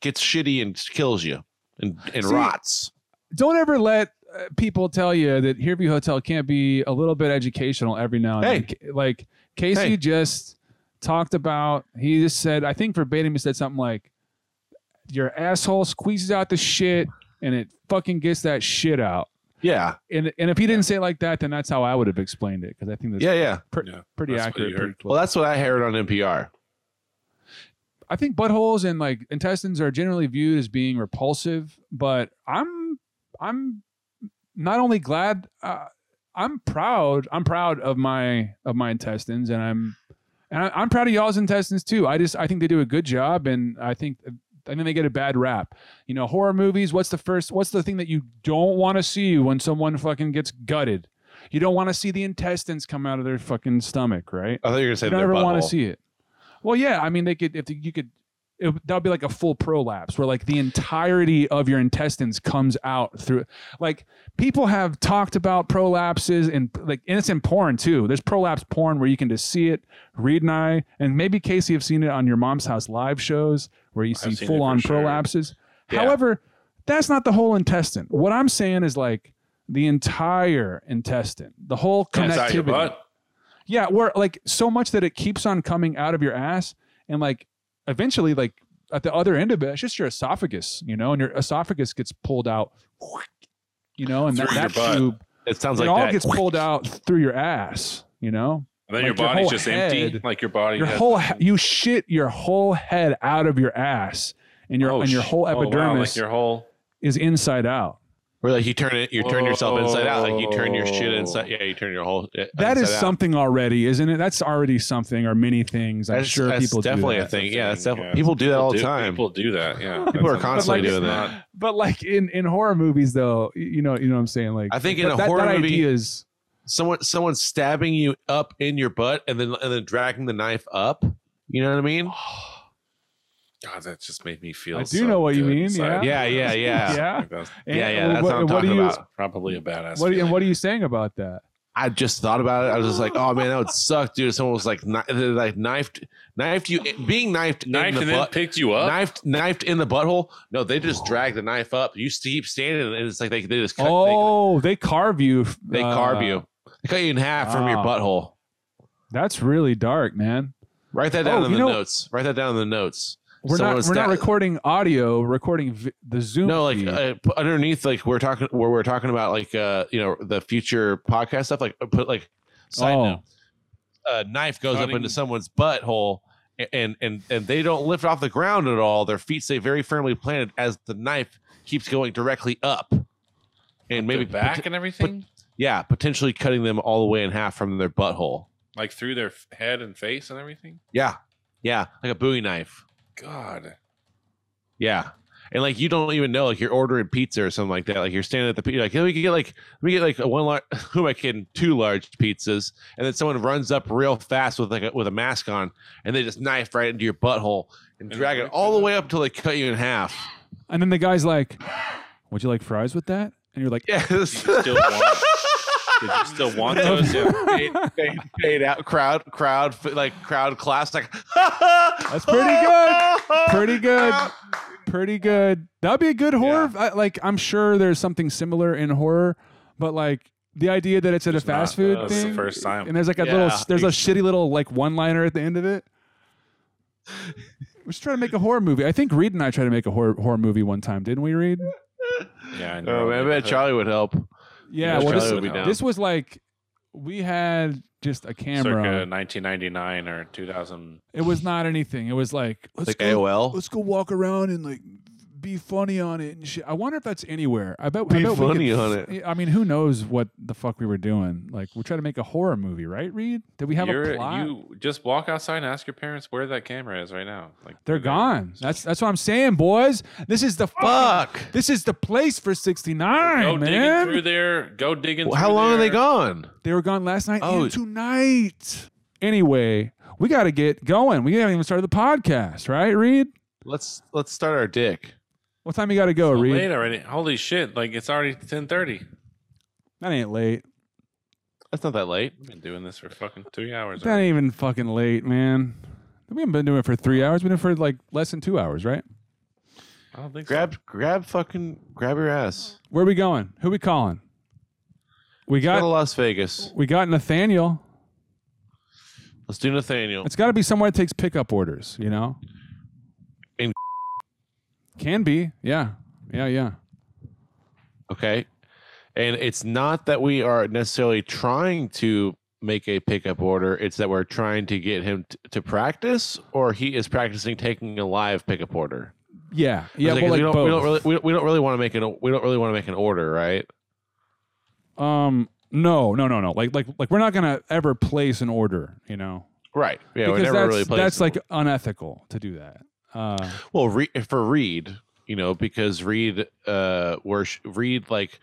gets shitty and kills you and and See, rots. Don't ever let uh, people tell you that Hearview Hotel can't be a little bit educational every now and Hey. then. Like Casey Hey. just talked about, he just said, I think verbatim, he said something like, "Your asshole squeezes out the shit, and it fucking gets that shit out." Yeah, And and if he didn't say it like that, then that's how I would have explained it because I think that's yeah, yeah. pre- Yeah, pretty that's what accurate. pretty close. Well, that's what I heard on NPR. I think buttholes and like intestines are generally viewed as being repulsive, but I'm I'm not only glad uh, I'm proud I'm proud of my of my intestines and I'm and I, I'm proud of y'all's intestines too. I just I think they do a good job and I think I think they get a bad rap. You know, horror movies. What's the first? What's the thing that you don't want to see when someone fucking gets gutted? You don't want to see the intestines come out of their fucking stomach, right? I thought you were gonna say you don't their ever want to see it. Well, yeah, I mean, they could if you could. It, that would be like a full prolapse where like the entirety of your intestines comes out through like people have talked about prolapses and like and it's in porn too there's prolapse porn where you can just see it reed and i and maybe casey have seen it on your mom's house live shows where you see full on sure. prolapses Yeah. however that's not the whole intestine what i'm saying is like the entire intestine the whole connectivity butt. yeah, where like so much that it keeps on coming out of your ass, and like eventually, like at the other end of it, it's just your esophagus, you know, and your esophagus gets pulled out, you know, and that, Through that tube, It sounds like it all that. gets pulled out through your ass, you know. And then Like your your body's whole just empty. Like your body. Your has- whole he- you shit your whole head out of your ass, and your Oh, and your sh- whole oh, wow, epidermis like your whole. is inside out. Where like you turn it, you turn yourself inside out, like you turn your shit inside. Yeah, you turn your whole. uh, That is inside out. something already, isn't it? That's already something, or many things. I'm That's, sure that's people do definitely that. a thing. Yeah, that's thing, definitely yeah. people do that all the time. People do that. Yeah. People are constantly that's doing not- that. But like in in horror movies, though, you know, you know what I'm saying. Like, I think in a that, horror that movie- is Someone, someone stabbing you up in your butt, and then and then dragging the knife up. You know what I mean? God, that just made me feel. I do so know what you mean, inside. yeah. Yeah, yeah, yeah. yeah. And Yeah, yeah, that's what, what I'm talking are you, about. Probably a badass. What are you, and what are you saying about that? I just thought about it. I was just like, oh man, that would suck, dude. Someone was like, kni- like knifed, knifed you, being knifed, Knifed in and the then picked you up? knifed, knifed in the butthole. No, they just drag the knife up. You keep standing, and it's like they, they just cut, Oh, they carve you. they, they uh, carve you, they cut you in half from your wow. butthole. That's really dark, man. Write that down Oh, in you the know- notes. Write that down in the notes. We're not. was We're not sta- recording audio. We're recording vi- the Zoom. No, like feed. uh, put underneath, like we're talking, where we're talking about, like uh, you know, the future podcast stuff. Like put like side Oh. note, a knife goes up Cutting- into someone's butthole, and and and they don't lift off the ground at all. Their feet stay very firmly planted as the knife keeps going directly up, and maybe Maybe back pot- and everything, yeah, potentially cutting them all the way in half from their butthole. like through their f- head and face and everything. Yeah, yeah, like a Bowie knife. God, Yeah. And like you don't even know, like you're ordering pizza or something like that. Like you're standing at the pizza, like let me get like let me get like a one large. Who am I kidding? Two large pizzas, and then someone runs up real fast with like a, with a mask on, and they just knife right into your butthole and And drag it all the way up until they cut you in half. and then the guy's like, "Would you like fries with that?" And you're like, Yeah, you still want? Did you still want those? Yeah. paid, paid, paid out crowd crowd like crowd class like That's pretty good. Pretty good. Pretty good. That'd be a good horror. I, like I'm sure there's something similar in horror, but like the idea that it's at a It's not. fast uh, food That's the thing, first time. and there's like a Yeah, little, there's a ex- shitty little like one-liner at the end of it. We're just trying to make a horror movie. I think Reed and I tried to make a horror horror movie one time, didn't we, Reed? Yeah, I oh, know. Oh man, I bet Charlie would help. Yeah. Yeah, well, this, be down. this was like we had just a camera. Circa 1999 or 2000. It was not anything. It was like let's Like go, AOL? Let's go walk around and like be funny on it and shit. I wonder if that's anywhere. I bet. Be I bet we funny could- on it. I mean, who knows what the fuck we were doing? Like, we're trying to make a horror movie, right, Reed? Did we have a You're, plot? you just walk outside and ask your parents where that camera is right now. Like They're gone. That's that's what I'm saying, boys. This is the fuck. Fuck. This is the place for '69, Go digging through there. Go digging. How through long are they gone? They were gone last night Oh. and tonight. Anyway, we got to get going. We haven't even started the podcast, right, Reed? Let's let's start our dick. What time you got to go, So Reed? late already. Holy shit! Like it's already 10:30. That ain't late. That's not that late. I've been doing this for fucking three hours. That already. ain't even fucking late, man. We haven't been doing it for three hours. We've been doing it for like less than two hours, right? I don't think so. Grab grab fucking grab your ass. Where are we going? Who we calling? We got to Las Vegas. we got Nathaniel. Let's do Nathaniel. It's got to be somewhere that takes pickup orders. You know, In- can be. Yeah, yeah, yeah. Okay. And it's not that we are necessarily trying to make a pickup order, it's that we're trying to get him t- to practice, or he is practicing taking a live pickup order. Yeah, yeah. It's well, we don't, both. we don't really we, we don't really want to make an we don't really want to make an order, right? Um, no, no, no, no. Like, like, like, we're not gonna ever place an order. You know, Right. Yeah, we because never that's really placed that's like unethical to do that. Uh, Well, Re- for Reed, you know, because Reed, uh, worship Reed like,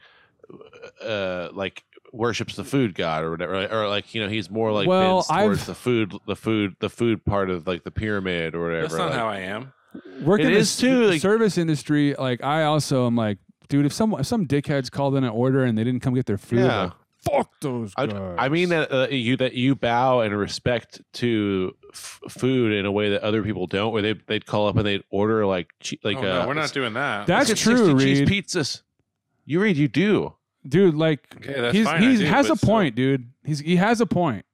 uh, like worships the food god or whatever, or like you know, he's more like Well, towards I've- the food, the food, the food part of like the pyramid or whatever. That's not like- how I am. working It in the too, like- service industry. Like, I also am like, dude, if some if some dickheads called in an order and they didn't come get their food, Yeah. like, fuck those I, guys. I mean that uh, you that you bow and respect to f- food in a way that other people don't, where they they'd call up and they'd order like che- like oh, no, uh, we're not doing that. That's let's get true, 60 cheese pizzas. You read, you do. dude. Like, Okay, that's he's fine, I he do, has a but still. point, dude. He's he has a point.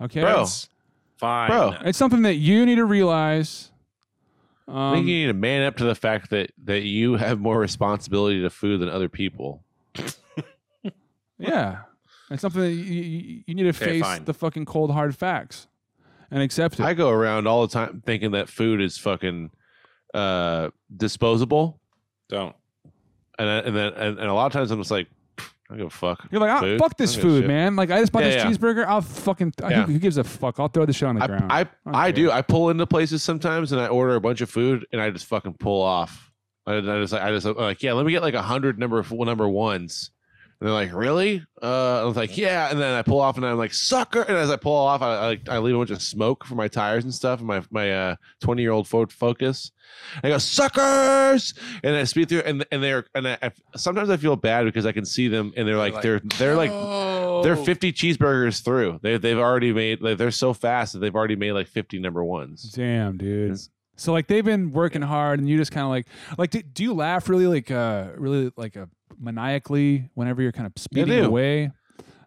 Okay, Bro. That's fine. Bro. it's something that you need to realize. I think Um, you need to man up to the fact that that you have more responsibility to food than other people. yeah, it's something that you, you, you need to Okay, face fine. the fucking cold hard facts and accept it. I go around all the time thinking that food is fucking uh, disposable, Don't. and I- and then and, and a lot of times I'm just like, I don't give a fuck. You're like, ah, Food? fuck I this don't give a food, shit." man. Like, I just bought Yeah, this yeah. cheeseburger. I'll fucking. Yeah. Who, who gives a fuck? I'll throw the shit on the ground. I I, don't I care. do. I pull into places sometimes and I order a bunch of food and I just fucking pull off. I, I just I just I'm like yeah, let me get like a hundred number number ones. And they're like, really? Uh, I was like, yeah. And then I pull off and I'm like, sucker. And as I pull off, I, I, I leave a bunch of smoke for my tires and stuff and my, my, uh, 20 year old Ford Focus. I go, suckers. And I speed through and, and they're, and I, I- sometimes I feel bad because I can see them and they're like, they're, they're like, they're 50 cheeseburgers through. They, they've already made, like, they're so fast that they've already made like 50 number ones. Damn, dude. So like they've been working hard, and you just kind of like like do, do you laugh really like uh really like uh, maniacally whenever you're kind of speeding away?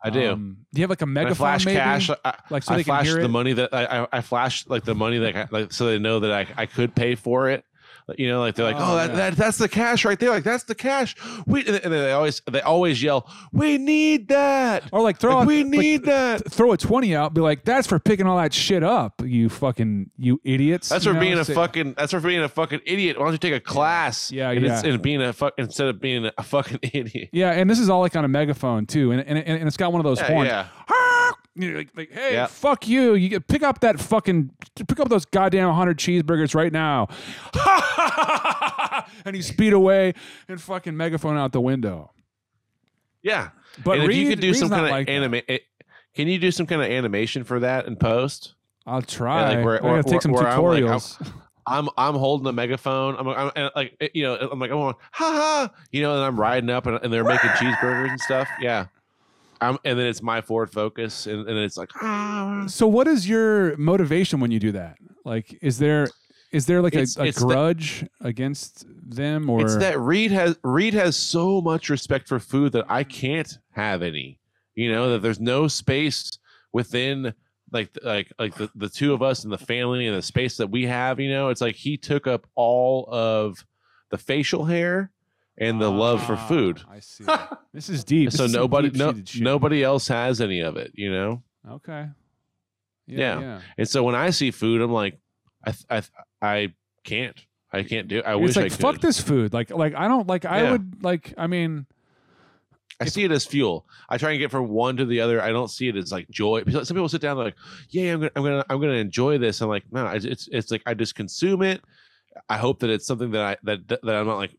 I do. Um, do you have like a megaphone? I flash maybe? cash. I, like so I they can flash the money that I, I, I flash like the money that I, like so they know that I, I could pay for it. You know, like they're like, Oh, oh, that, yeah. that that's the cash right there. Like that's the cash. We and then they always they always yell, we need that. Or like throw Like, out- we like, need that. th- throw a twenty out. Be like, that's for picking all that shit up. You fucking you idiots. That's you for know? being a Say- fucking. That's for being a fucking idiot. Why don't you take a class? Yeah, and, it's- yeah. and being a fuck instead of being a fucking idiot. Yeah, and this is all like on a megaphone too, and and, and it's got one of those Yeah, horns. yeah. You know, like, like, hey, Yeah. fuck you! You get pick up that fucking pick up those goddamn hundred cheeseburgers right now, and he speed away and fucking megaphone out the window. Yeah, But and if you could do Reed's some kind of like anime, eh, can you do some kind of animation for that in post? I'll try. Yeah, like where- I gotta where- take some I'm like, I'm- tutorials. I'm I'm holding a megaphone. I'm, I'm and like you know I'm like I'm going ha ha you know and I'm riding up and, and they're making cheeseburgers and stuff. Yeah, I'm and then it's my Ford Focus and, and it's like ah. so, what is your motivation when you do that? Like, is there is there like a, It's- a it's the- grudge against them, or It's that Reed has Reed has so much respect for food that I can't have any. You know that there's no space within like like like the, the two of us and the family and the space that we have. You know, it's like he took up all of the facial hair and the love for ah, food. I see. this is deep. This so is some nobody no, deep-seated shit. nobody else has any of it. You know. Okay. Yeah, yeah. And so when I see food, I'm like, I I I can't. I can't do. I it's wish like I could. fuck this food. Like like I don't like I Yeah. would like I mean I see it as fuel. I try and get from one to the other. I don't see it as like joy. Because Some people sit down they're like, "Yeah, I'm gonna, I'm gonna, I'm gonna enjoy this." I'm like, no, it's, it's like I just consume it. I hope that it's something that I that that I'm not like,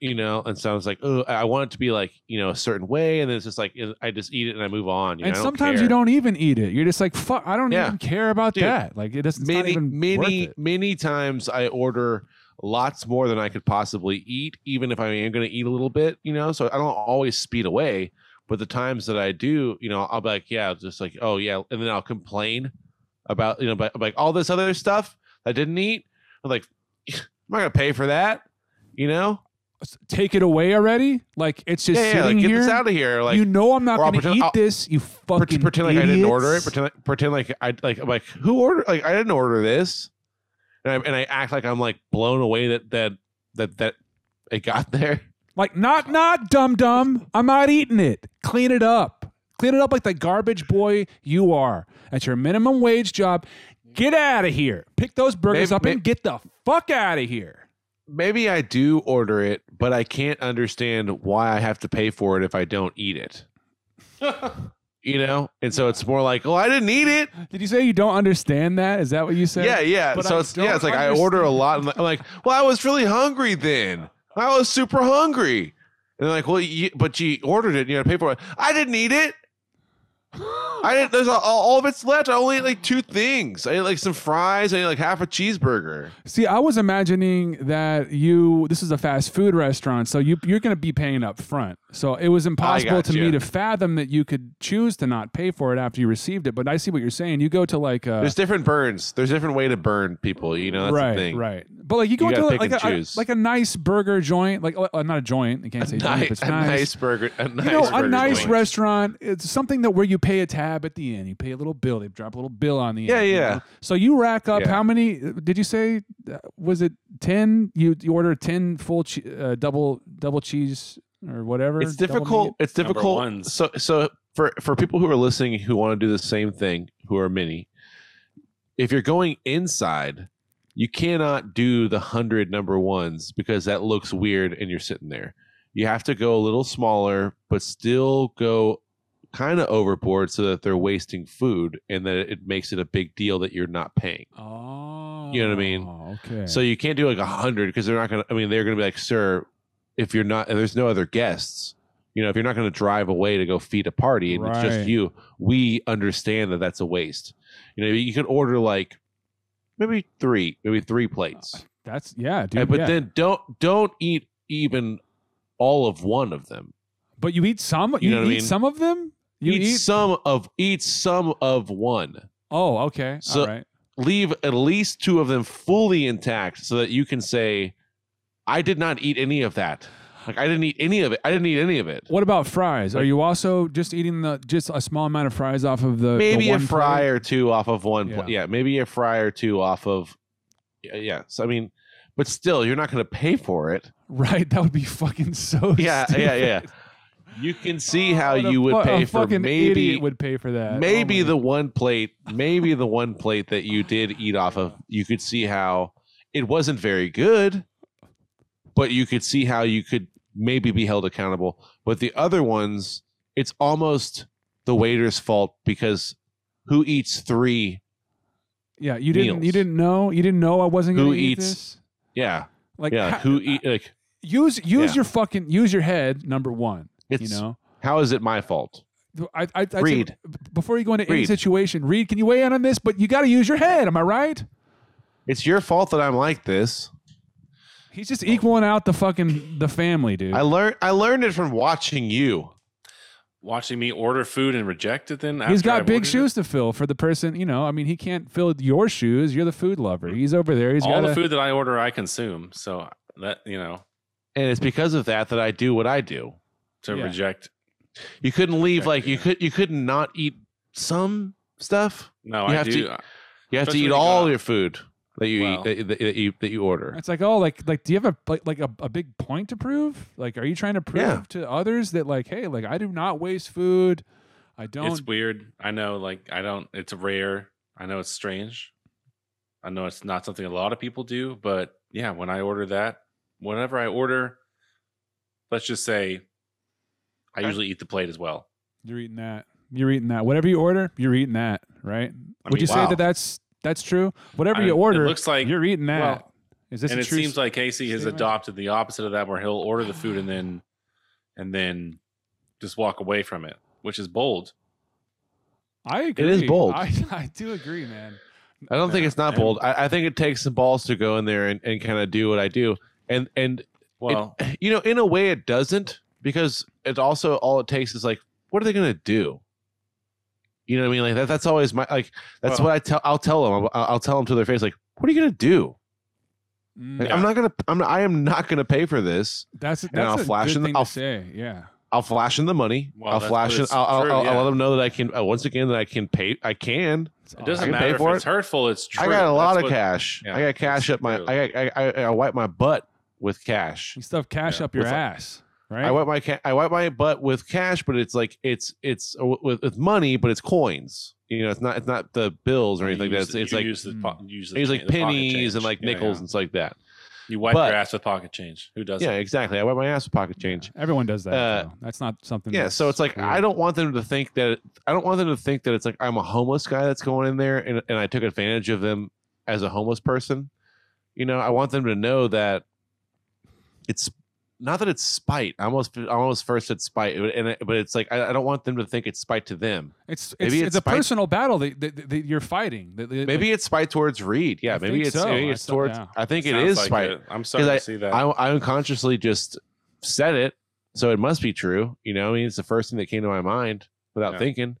you know. And so I was like, oh, I want it to be like, you know, a certain way, and then it's just like I just eat it and I move on. You know, and I sometimes you don't even eat it. You're just like fuck I don't Yeah. even care about Dude, that. Like it doesn't many many many times I order lots more than I could possibly eat, even if I am going to eat a little bit, you know. So I don't always speed away, but the times that I do, you know, I'll be like, yeah, just like, oh yeah, and then I'll complain about, you know, but like all this other stuff I didn't eat. I'm like, I'm not gonna pay for that, you know. Take it away already? Like it's just yeah, yeah, sitting like, get here. this out of here. Like you know I'm not going to eat I'll- this. You fucking pretend, like I didn't order it. Pretend like, pretend like I like I'm like who ordered like I didn't order this, and I, and I act like I'm like blown away that that that that it got there. Like not not dumb dumb. I'm not eating it. Clean it up. Clean it up like the garbage boy you are. At your minimum wage job. Get out of here. Pick those burgers Maybe- up and get the fuck out of here. Maybe I do order it, but I can't understand why I have to pay for it if I don't eat it. you know, and so it's more like, oh, I didn't eat it. Did you say you don't understand that? Is that what you said? Yeah, yeah. But so I it's yeah, it's like I order a lot. And I'm like, well, I was really hungry then. I was super hungry. And they're like, well, you, but you ordered it. You got to pay for it. I didn't eat it. I didn't. There's all, all of it's left. I only ate like two things. I ate like some fries. I ate like half a cheeseburger. See, I was imagining that you this is a fast food restaurant, so you you're to be paying up front. So it was impossible to gotcha. me to fathom that you could choose to not pay for it after you received it. But I see what you're saying. You go to like a There's different burns. There's different way to burn people. You know, that's right, the thing. right. But like you go You to gotta like a, like a nice burger joint, like uh, not a joint. I can't say joint. Nice, it's a nice. nice burger. A nice you know, a nice joint. restaurant. It's something that where you pay a tab at the end. You pay a little bill. They drop a little bill on the Yeah, end. you yeah. know? So you rack up Yeah. how many? Did you say? uh, Was it ten? You you order ten full che- uh, double double cheese or whatever. It's difficult. It's difficult. So so for for people who are listening who want to do the same thing, who are many, if you're going inside, you cannot do the hundred number ones because that looks weird and you're sitting there. You have to go a little smaller, but still go kind of overboard so that they're wasting food and that it makes it a big deal that you're not paying. Oh, You know what I mean? Oh, okay. So you can't do like a hundred because they're not gonna. I mean, they're gonna be like, "Sir, if you're not, if there's no other guests, You know, if you're not going to drive away to go feed a party and it's just you, we understand that that's a waste. You know, you could order like maybe three, maybe three plates, uh, That's yeah, And- dude. but yeah. then don't don't eat even all of one of them. but you eat some. You, know what I eat mean? some of them. You eat, eat. some of eat some of one. oh, okay. So- All right. Leave at least two of them fully intact so that you can say, I did not eat any of that. Like I didn't eat any of it. I didn't eat any of it. What about fries? Are you also just eating the just a small amount of fries off of the the maybe a fry plate? or two off of one. Yeah. Yeah. yeah, maybe a fry or two off of. Yeah, yeah. So I mean, but still, you're not going to pay for it. Right, that would be fucking so. Yeah, yeah, yeah. You can see how you would fu- pay for maybe would pay for that. Oh maybe my- the one plate, maybe the one plate that you did eat off of. You could see how it wasn't very good, but you could see how you could maybe be held accountable. But the other ones, it's almost the waiter's fault because who eats three? yeah. You didn't you didn't know you didn't know I wasn't Who going to eat eats- this. Yeah, Like yeah. ha- who eat? Like use use Yeah. your fucking use your head. Number one, it's you know. how is it my fault? I, I, I'd say before you go into any situation, Reed, can you weigh in on this? But you got to use your head. Am I right? It's your fault that I'm like this. He's just equaling out the fucking the family, dude. I learned. I learned it from watching you. Watching me order food and reject it then He's got I've big ordered it? shoes to fill for the person, you know. I mean, he can't fill your shoes. You're the food lover. He's over there. He's All got the food that I order, I consume. So that you know, and it's because of that that I do what I do. to Yeah. reject. You couldn't leave Okay, like you could you couldn't not eat some stuff. No, You I have do. to- You have to eat all go- your food that you Well- eat that, that, that you that you order. It's like, oh, like, like, do you have a like, like a, a big point to prove? Like, are you trying to prove Yeah. to others that, like, hey, like, I do not waste food. I don't. It's weird. I know, like I don't. It's rare. I know it's strange. I know it's not something a lot of people do, but yeah, when I order that, whenever I order, let's just say, I Okay. usually eat the plate as well. You're eating that. You're eating that. Whatever you order, you're eating that, right? I Would mean, you say that that's that's true? Whatever I- you order, it looks like you're eating that. well, Is this and a it true seems s- like Casey has statement? adopted the opposite of that, where he'll order the food and then, and then, just walk away from it, which is bold. I agree. It is bold. I, I do agree, man. I don't think it's not and- bold. I, I think it takes some balls to go in there and, and kind of do what I do. And and Well, it, you know, in a way, it doesn't because it also all it takes is like, what are they gonna do? You know what I mean? Like that. That's always my like. That's Well- what I tell. I'll tell them. I'll, I'll tell them to their face. Like, what are you gonna do? Like, I'm not gonna. I'm. I am not gonna pay for this. that's it. that's I'll a flash good in the- thing I'll to say. Yeah. I'll flash in the money. Well, I'll flash but it. I'll, I'll, true, I'll, yeah. I'll let them know that I can. Uh, once again, that I can pay. I can. it doesn't I can pay matter if for it's it. hurtful. It's true. I got a lot That's of what- cash. yeah, I got cash up my. true. I, got, I, I I wipe my butt with cash. You stuff cash Yeah. up your With, ass, right? I wipe my ca- I wipe my butt with cash, but it's like it's it's uh, with, with money, but it's coins. You know, it's not it's not the bills or You anything like use that. the- It's, it's like use the, po- use the it's like pennies and like Yeah, nickels yeah. and stuff like that. You wipe But- your ass with pocket change. Who does Yeah, it? exactly. I wipe my ass with pocket change. Everyone does that. Uh. That's not something. Yeah, so it's like I don't want them to think that I don't want them to think that it's like I'm a homeless guy that's going in there and, and I took advantage of them as a homeless person. You know, I want them to know that it's not that it's spite. I almost I almost first it's spite, and it, but it's like I, I don't want them to think it's spite to them. It's it's, Maybe it's, it's a spite- personal battle that, that, that you're fighting. That, that- Maybe it's spite towards Reed. Yeah, I maybe it's so. maybe it's thought- towards. yeah. I think it Sounds is like spite. it. I'm starting I, to see that. I, I unconsciously just said it, so it must be true. You know, I mean, it's the first thing that came to my mind without Yeah. thinking.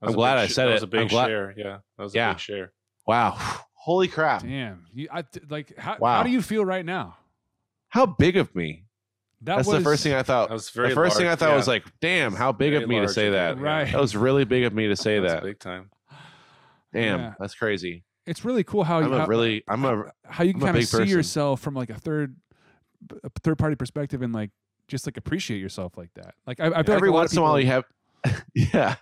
I'm glad big I sh- said that it. was a big glad- share. Yeah, that was Yeah. a big share. Wow, holy crap! damn. You, I, like how, how do you feel right now? How big of me? That That's was the first thing I thought. That was very the first thing I thought yeah. was like, "Damn, how big Very of me to say that." you, Right. That was really big of me to say That's that. big time. Damn, Yeah. that's crazy. It's really cool how I'm you how, really, I'm a, how you I'm can kind of see person. yourself from like a third a third party perspective and like just like appreciate yourself like that. Like I, I feel every like once in a while you have, yeah.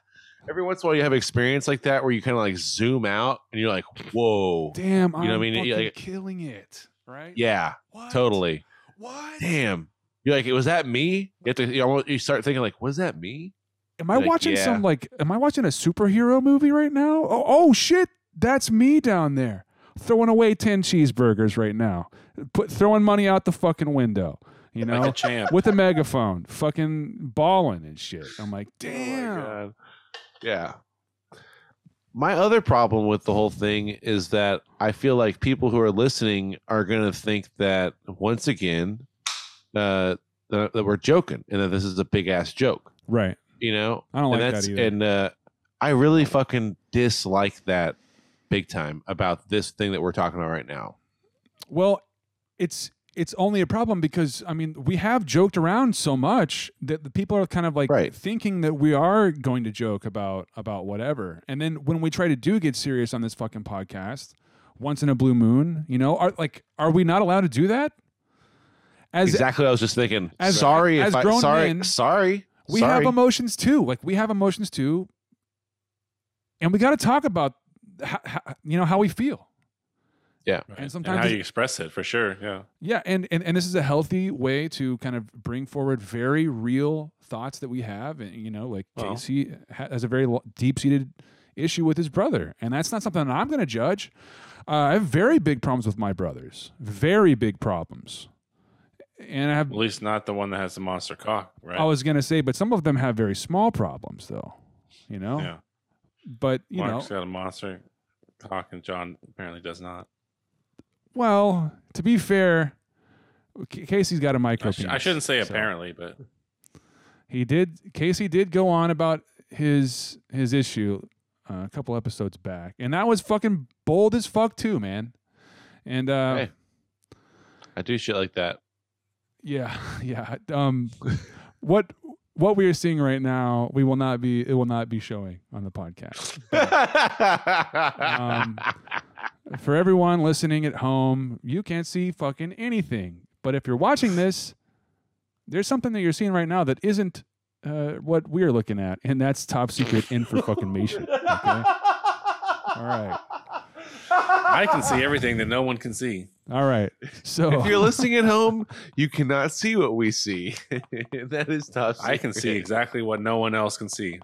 Every once in a while you have experience like that where you kind of like zoom out and you're like, "Whoa, damn, you know what I I'm mean? fucking Like- killing it, right? yeah, What? totally." What? Damn, you're like, "Was that me?" You have to, you, almost, you start thinking like, "Was that me?" Am I Like, watching yeah. some like? Am I watching a superhero movie right now? Oh, oh shit, that's me down there throwing away ten cheeseburgers right now, put throwing money out the fucking window. You Like know, a champ. with a megaphone, fucking balling and shit. I'm like, Oh my damn. God. Yeah. My other problem with the whole thing is that I feel like people who are listening are going to think that once again, uh, that, that we're joking and that this is a big ass joke. right. You know, I don't and like that either. And uh, I really fucking dislike that big time about this thing that we're talking about right now. Well, it's it's only a problem because I mean we have joked around so much that the people are kind of like Right. thinking that we are going to joke about about whatever, and then when we try to do get serious on this fucking podcast, once in a blue moon, you know, are like are we not allowed to do that? As exactly what I was just thinking. as- sorry as if I grown sorry men, sorry. we sorry. have emotions too. Like we have emotions too, and we got to talk about how, how, you know how we feel. Yeah. And and sometimes how you express it for sure. Yeah. Yeah, and, and and this is a healthy way to kind of bring forward very real thoughts that we have. And you know, like Well. Casey has a very deep seated issue with his brother, and that's not something that I'm going to judge. Uh, I have very big problems with my brothers, very big problems, and I have. At least not the one that has the monster cock, right? I was going to say, but some of them have very small problems, though. You know, yeah. but you Mark's know, Mark's got a monster cock, and John apparently does not. Well, to be fair, Casey's got a micro. I, sh- I shouldn't say apparently, but He did. Casey did go on about his his issue uh, a couple episodes back, and that was fucking bold as fuck too, man. And uh, Hey. I do shit like that. yeah, yeah. Um, what what we are seeing right now, we will not be. It will not be showing on the podcast. Um, for everyone listening at home, you can't see fucking anything. But if you're watching this, there's something that you're seeing right now that isn't uh, what we're looking at, and that's top secret info for fucking mation. Okay. All right. I can see everything that no one can see. All right. So if you're listening at home, you cannot see what we see. that is tough. I can see exactly what no one else can see.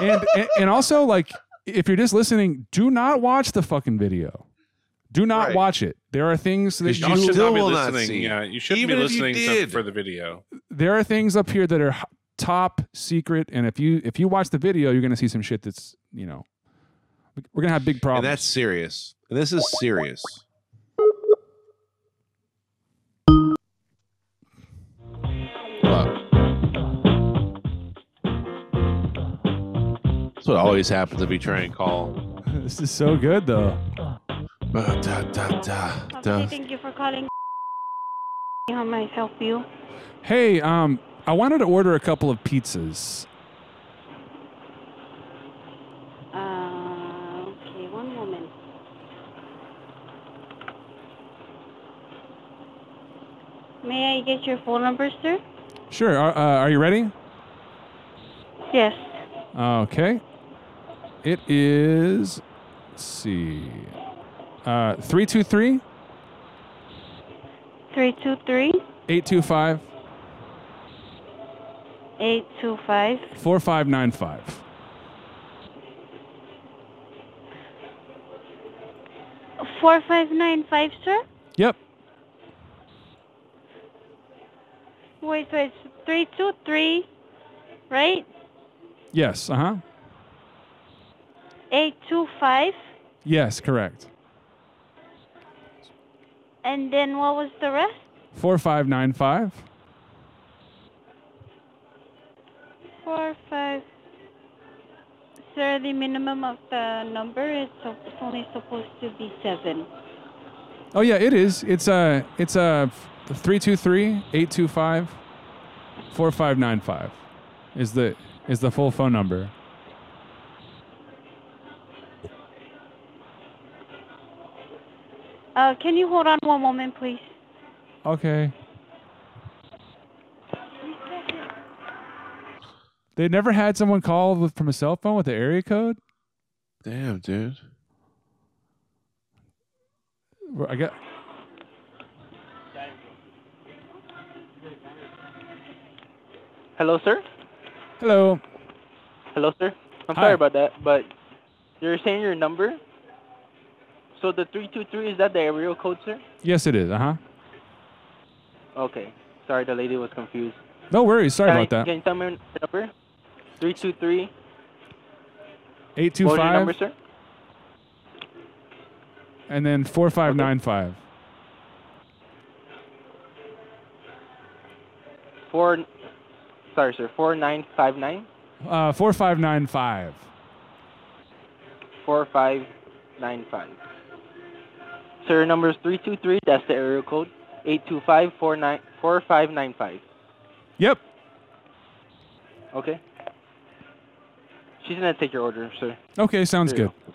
and, and and also like if you're just listening, do not watch the fucking video. Do not Right. watch it. There are things that You Y'all should still not be will not listening. see. Yeah, you shouldn't Even be listening to, did. for the video. there are things up here that are top secret, and if you if you watch the video, you're gonna see some shit that's you know we're gonna have big And problems. that's serious. And this is serious. That's what always happens if you try and call. this is so good though. Uh, da, da, da, da. Thank you for calling. How may I help you? Hey, um, I wanted to order a couple of pizzas. Uh, okay, one moment. May I get your phone number, sir? Sure. Are, uh, are you ready? Yes. Okay. It is. Let's see. Uh, three two three 323 eight two five 825 four five nine five. Four five nine five, sir. Yep. Wait, wait. Three two three, right? Yes. Uh huh. Eight two five, Yes. Correct. and then what was the rest? Four five nine five. Four five. Sir, the minimum of the number is so it's only supposed to be seven. Oh yeah, it is. It's uh it's a uh three two three eight two five four five nine five is the is the full phone number. Uh, can you hold on one moment, please? Okay. They never had someone call with, from a cell phone with the area code. Damn, dude. I got. Hello, sir. Hello. Hello, sir. I'm Hi. sorry about that, but you're saying your number. So the three two three is that the area code, sir? Yes, it is. Uh huh. Okay. Sorry, the lady was confused. No worries. Sorry Can I- about that. Can you tell me the number? Three two three. Eight two What was your number, sir? and then four five nine five. Four. Sorry, sir. Four nine five nine. Uh, four five nine five. Four five nine five. Sir, your number is three two three. That's the area code. Eight two five four nine four five nine five. Yep. Okay. She's gonna take your order, sir. Okay, sounds good. you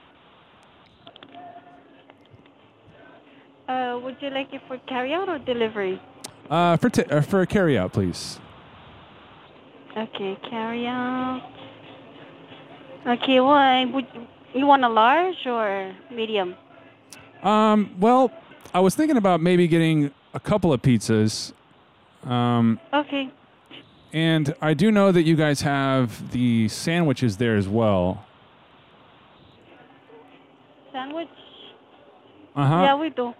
Uh, would you like it for carryout or delivery? Uh, for t- uh, for a carry out, please. Okay, carryout. Okay, well, would you want a large or medium? Um, well, I was thinking about maybe getting a couple of pizzas. Um, Okay. and I do know that you guys have the sandwiches there as well. Sandwich? Uh huh. Yeah, we do.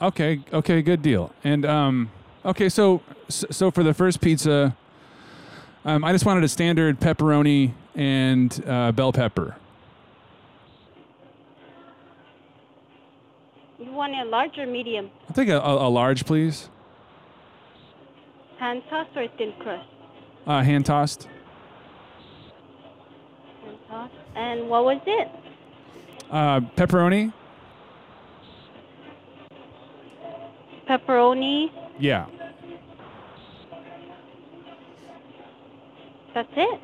Okay. Okay. Good deal. And um, okay. So so so for the first pizza, um, I just wanted a standard pepperoni and uh, bell pepper. Want a large or medium? I'll take a, a, a large, please. Hand tossed or thin crust? Uh, hand tossed. Hand tossed. And what was it? Uh, pepperoni. Pepperoni. Yeah. That's it.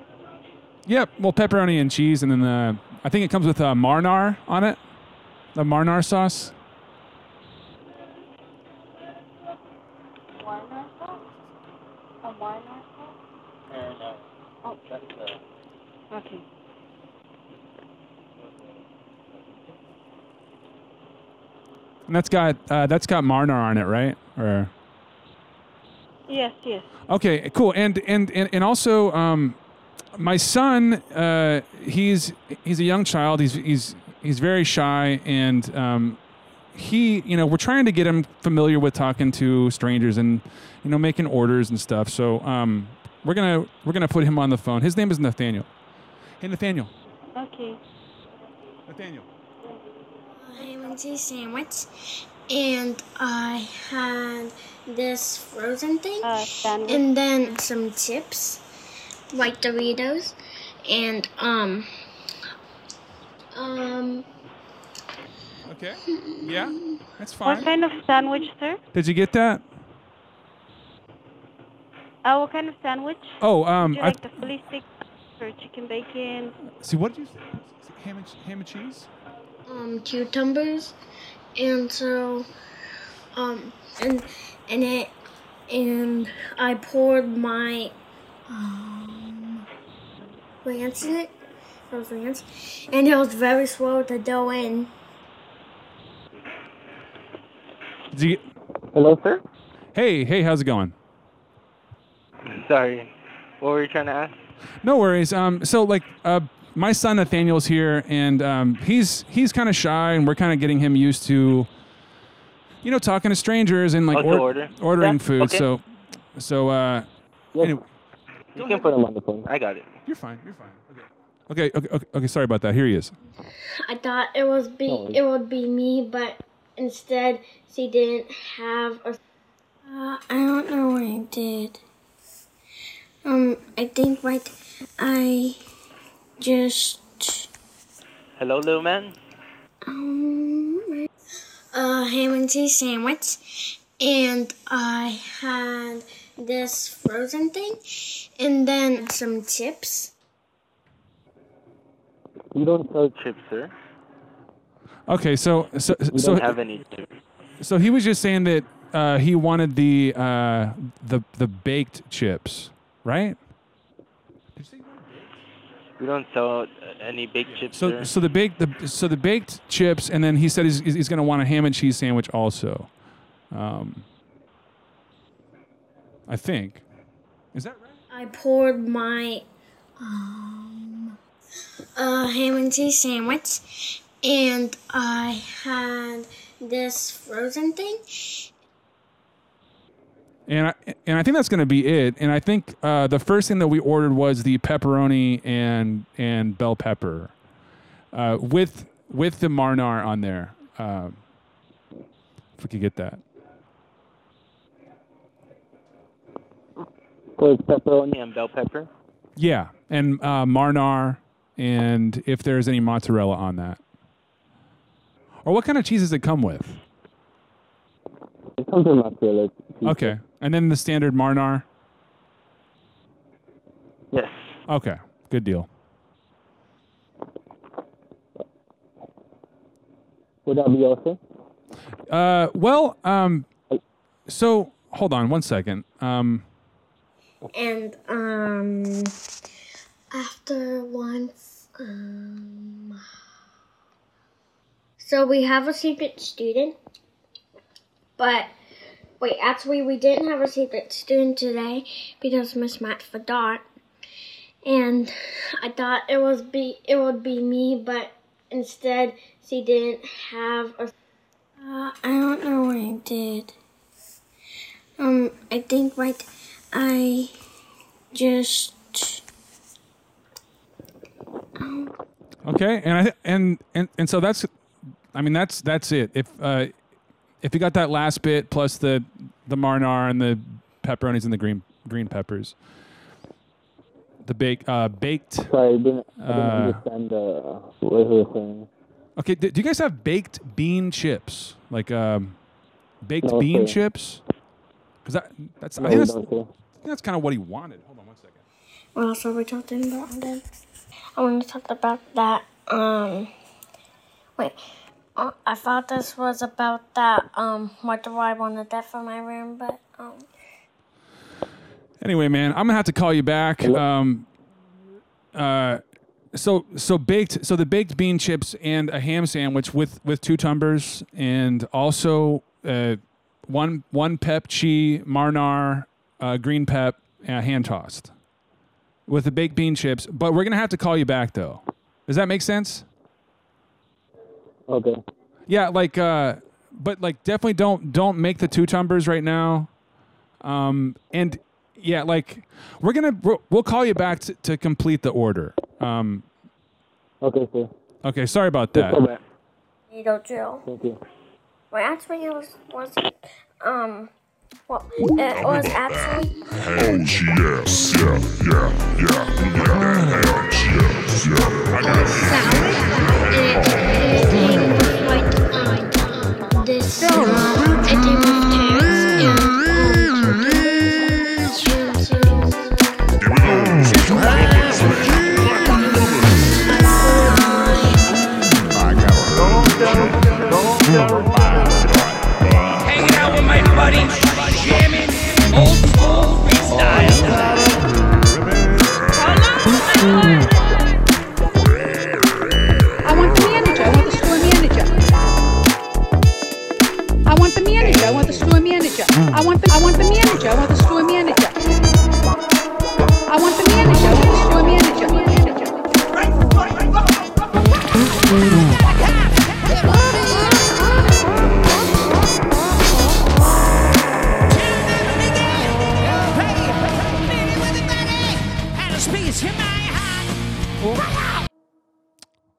Yep. Well, pepperoni and cheese, and then the I think it comes with uh, marnar on it. The marnar sauce. Warner sauce? A Warner sauce? Oh. Okay. And that's got uh, that's got marnar on it, right? Or Yes, yes. okay, cool. And and and, and also, um, my son, uh, he's he's a young child. He's he's he's very shy, and um, he, you know, we're trying to get him familiar with talking to strangers and you know making orders and stuff. So um, we're gonna we're gonna put him on the phone. His name is Nathaniel. Hey, Nathaniel. Okay. Nathaniel. Ham sandwich, and I had this frozen thing, and then some chips, like Doritos, and um, um. Okay. Yeah, that's fine. What kind of sandwich, sir? Did you get that? Uh, what kind of sandwich? Oh, um, Would you I- like the Philly steak or chicken bacon? See, what did you say? Ham and, ham and cheese? Um cucumbers and so um and and it and I poured my um ranch in it. It was ranch. And it was very slow to go in. Did you? Hello, sir. Hey, hey, how's it going? Sorry. What were you trying to ask? No worries. Um, so like, uh, my son Nathaniel's here, and um, he's he's kind of shy, and we're kind of getting him used to, you know, talking to strangers and like or- order. ordering Yeah, food. okay. So, so uh, anyway, You can put him on the phone. I got it. You're fine. You're fine. okay, okay, okay, okay. Sorry about that. Here he is. I thought it was be No. it would be me, but instead she didn't have a. Uh, I don't know what I did. Um, I think like I just Hello, little man. um a ham and cheese sandwich, and I had this frozen thing, and then some chips. We don't sell chips, sir. Okay, so so We so don't have any chips. so he was just saying that uh, he wanted the uh, the the baked chips, right? We don't sell any baked chips, So sir. so the baked the so the baked chips, and then he said he's he's going to want a ham and cheese sandwich also. Um, I think. Is that right? I poured my um, uh, ham and cheese sandwich, and I had this frozen thing. And I and I think that's going to be it. And I think uh, the first thing that we ordered was the pepperoni and and bell pepper, uh, with with the marnar on there. Um, if we could get that. Pepperoni and bell pepper. Yeah, and uh, marnar, and if there's any mozzarella on that. Or what kind of cheese does it come with? It comes with mozzarella. Okay, and then the standard marnar. Yes. Okay, good deal. Would that be also? Uh, well, um, so hold on one second. Um, And um, after once, um, so we have a secret student, but wait, actually we didn't have a secret student today because Miss Matt forgot, and I thought it was be it would be me, but instead she didn't have a. Uh, I don't know what I did. Um, I think right. I just. Um, okay, and I and and and so that's, I mean that's that's it. If uh, if you got that last bit plus the the marnar and the pepperonis and the green green peppers, the bake uh, baked. Sorry, I didn't, I didn't Uh, understand what he was saying. Okay, do, do you guys have baked bean chips? Like um, baked No, bean sir. chips? Because that that's no, I, think that's, don't. I think that's kind of what he wanted. Hold on one second. what else are we talking about then? I want to talk about that. Um, wait. Uh, I thought this was about that. Um, what do I want to get for my room? But um, Anyway, man, I'm gonna have to call you back. Um, uh, so so baked, so the baked bean chips and a ham sandwich with with two tumbers, and also uh, one one pep chi marnar, uh, green pep, uh, hand tossed, with the baked bean chips. But we're gonna have to call you back though. Does that make sense? Okay. Yeah, like uh but like definitely don't don't make the two tumbers right now. Um and yeah, like we're going to we'll, we'll call you back to, to complete the order. Um Okay, sir. Okay, sorry about Just that. go back. Needle drill. Thank you. Wait, actually, it was was um. Well, it was actually. Hell yes, yeah, yeah, yeah, yeah. Hell yes, yeah. I got Like Hanging out with my buddies, jamming old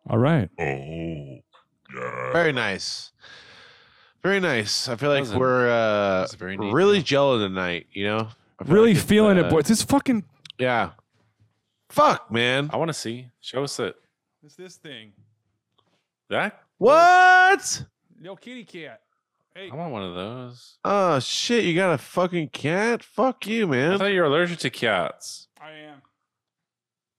All right. Oh. Very nice. Very nice. I feel like a- we're uh, very neat, really gelling tonight. You know, Really like it's, feeling it, uh, boy. This fucking Yeah. Fuck, man. I want to see. Show us it. It's this thing. That? What? Yo, kitty cat. Hey. I want one of those. Oh shit! You got a fucking cat? Fuck you, man. I man. thought you were allergic to cats. I am.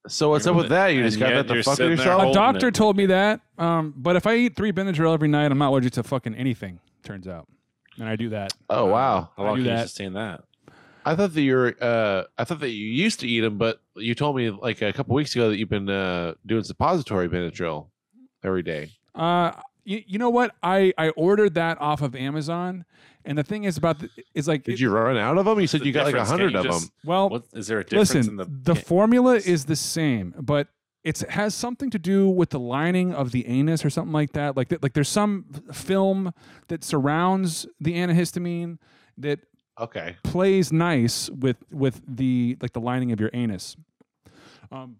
So what's You're up with with that? You just got yet that to you're fuck with sitting there yourself? A holding doctor it. told me that. Um, but if I eat three Benadryl every night, I'm not allergic to fucking anything. Turns out, and I do that. Oh wow! How long do can you that. sustain that? I thought that you're. Uh, I thought that you used to eat them, but you told me like a couple weeks ago that you've been uh, doing suppository Benadryl every day. Uh, you, you know what? I I ordered that off of Amazon, and the thing is about the, is like Did you run out of them? You said The you got like a hundred of just- them. well. What is there a difference Listen, in the? the formula is the same, but it has something to do with the lining of the anus or something like that. Like, th- like there's some film that surrounds the antihistamine that Okay. plays nice with with the like the lining of your anus. Um,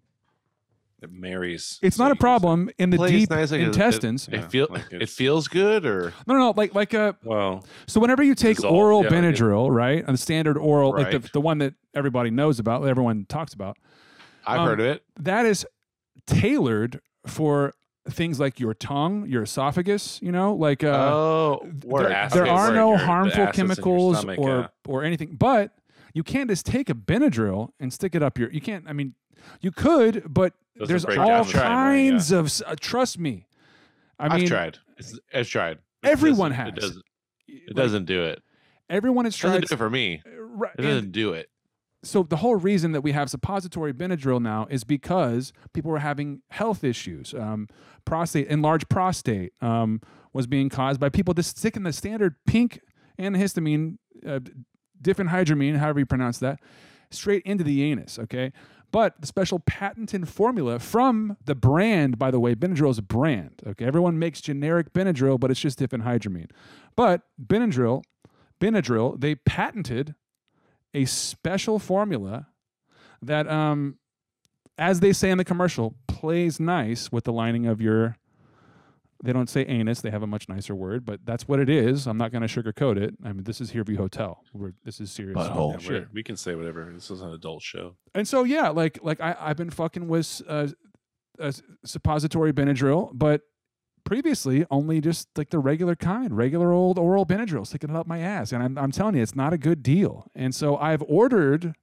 It marries. it's not a problem in the Plays deep nice, like, it- intestines. It, it feel it feels good or No, no, no, like like a. Well, so whenever you take dissolve, oral yeah, like it- Benadryl, right, and the standard oral, like the, Right. the one that everybody knows about, that everyone talks about, I've um, heard of it. That is tailored for things like your tongue, your esophagus. You know, like uh, Oh, there, word. there Okay, are word. no Your- the harmful acids in your chemicals stomach, or yeah. or anything, but you can't just take a Benadryl and stick it up your. You can't. I mean, you could, but Doesn't there's break all down the stomach, yeah. kinds of. s- Uh, trust me. I I've tried. It's, I've tried. It Everyone doesn't- has. It doesn't. It Like, doesn't do it. Everyone has It doesn't tried. do it for me. Right, It doesn't do it. so the whole reason that we have suppository Benadryl now is because people were having health issues. Um, prostate, enlarged prostate, um, was being caused by people just sticking the standard pink antihistamine, uh, diphenhydramine, however you pronounce that, straight into the anus. Okay. But the special patented formula from the brand, by the way, Benadryl is a brand. Okay, everyone makes generic Benadryl, but it's just diphenhydramine. But Benadryl, Benadryl, they patented a special formula that, um, as they say in the commercial, plays nice with the lining of your. They don't say anus; they have a much nicer word, but that's what it is. I'm not going to sugarcoat it. I mean, this is Hervey Hotel. We're, this is serious. Yeah, shit. we're- we can say whatever. This is an adult show. And so yeah, like like I I've been fucking with uh, uh, suppository Benadryl, but previously only just like the regular kind, regular old oral Benadryl, sticking it up my ass. And I'm I'm telling you, it's not a good deal. And so I've ordered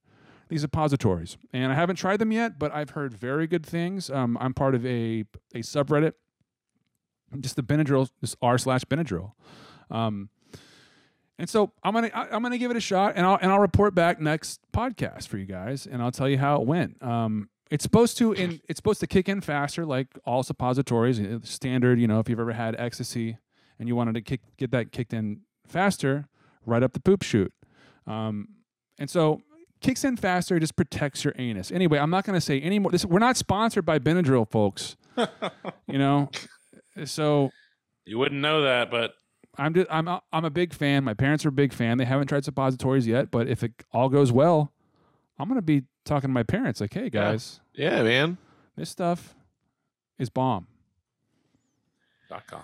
these suppositories, and I haven't tried them yet, but I've heard very good things. Um, I'm part of a a subreddit, just the Benadryl, just r slash Benadryl. Um, and so I'm gonna I- I'm gonna give it a shot, and I'll and I'll report back next podcast for you guys, and I'll tell you how it went. Um, it's supposed to in it's supposed to kick in faster, like all suppositories. uh, Standard, you know, if you've ever had ecstasy and you wanted to kick get that kicked in faster, right up the poop chute. Um, and so kicks in faster, it just protects your anus. Anyway, I'm not gonna say any more. This we're not sponsored by Benadryl, folks. you know, so You wouldn't know that, but I'm just, I'm a, I'm a big fan. My parents are a big fan. They haven't tried suppositories yet, but if it all goes well, I'm gonna be talking to my parents like, "Hey guys, Yeah, man. this stuff is bomb." dot com.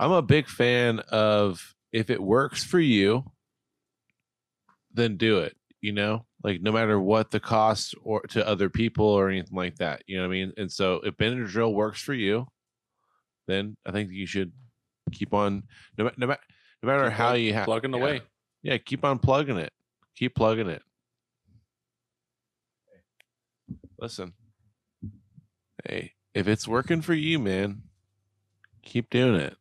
I'm a big fan of if it works for you, then do it. You know, like no matter what the cost or to other people or anything like that. You know what I mean? And so if Benadryl works for you, then I think you should keep on no, no, no matter Keep how plug- you have plugging yeah. away. Yeah, keep on plugging it. Keep plugging it. Listen. Hey, if it's working for you, man, keep doing it.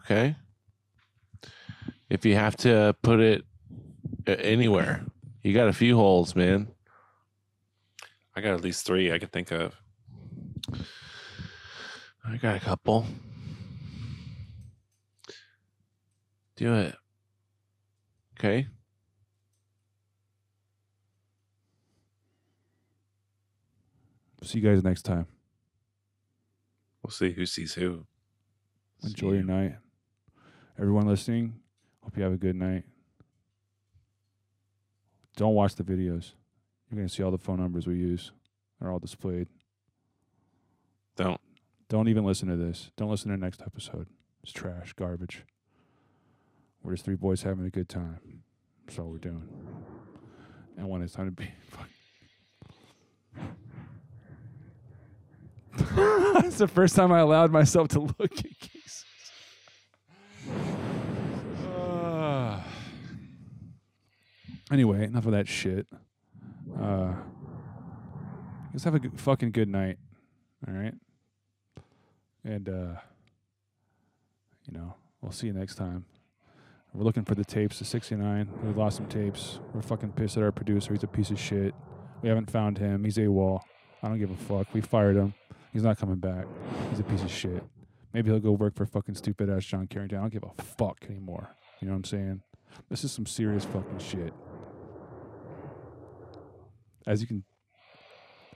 Okay? If you have to put it uh, anywhere, you got a few holes, man. I got at least three I could think of. I got a couple. Do it. Okay? See you guys next time. We'll see who sees who. Enjoy your night. Everyone listening, hope you have a good night. Don't watch the videos. You're gonna see all the phone numbers we use. They're all displayed. Don't. Don't even listen to this. Don't listen to the next episode. It's trash, garbage. We're just three boys having a good time. That's all we're doing. And when it's time to be That's the first time I allowed myself to look at cases. Ah. anyway, enough of that shit. Uh, let's have a good, fucking good night. All right. And, uh, you know, we'll see you next time. We're looking for the tapes, the 69. We lost some tapes. We're fucking pissed at our producer. He's a piece of shit. We haven't found him. He's a wall. I don't give a fuck. We fired him. He's not coming back. He's a piece of shit. Maybe he'll go work for fucking stupid ass John Carrington. I don't give a fuck anymore. You know what I'm saying? This is some serious fucking shit. As you can,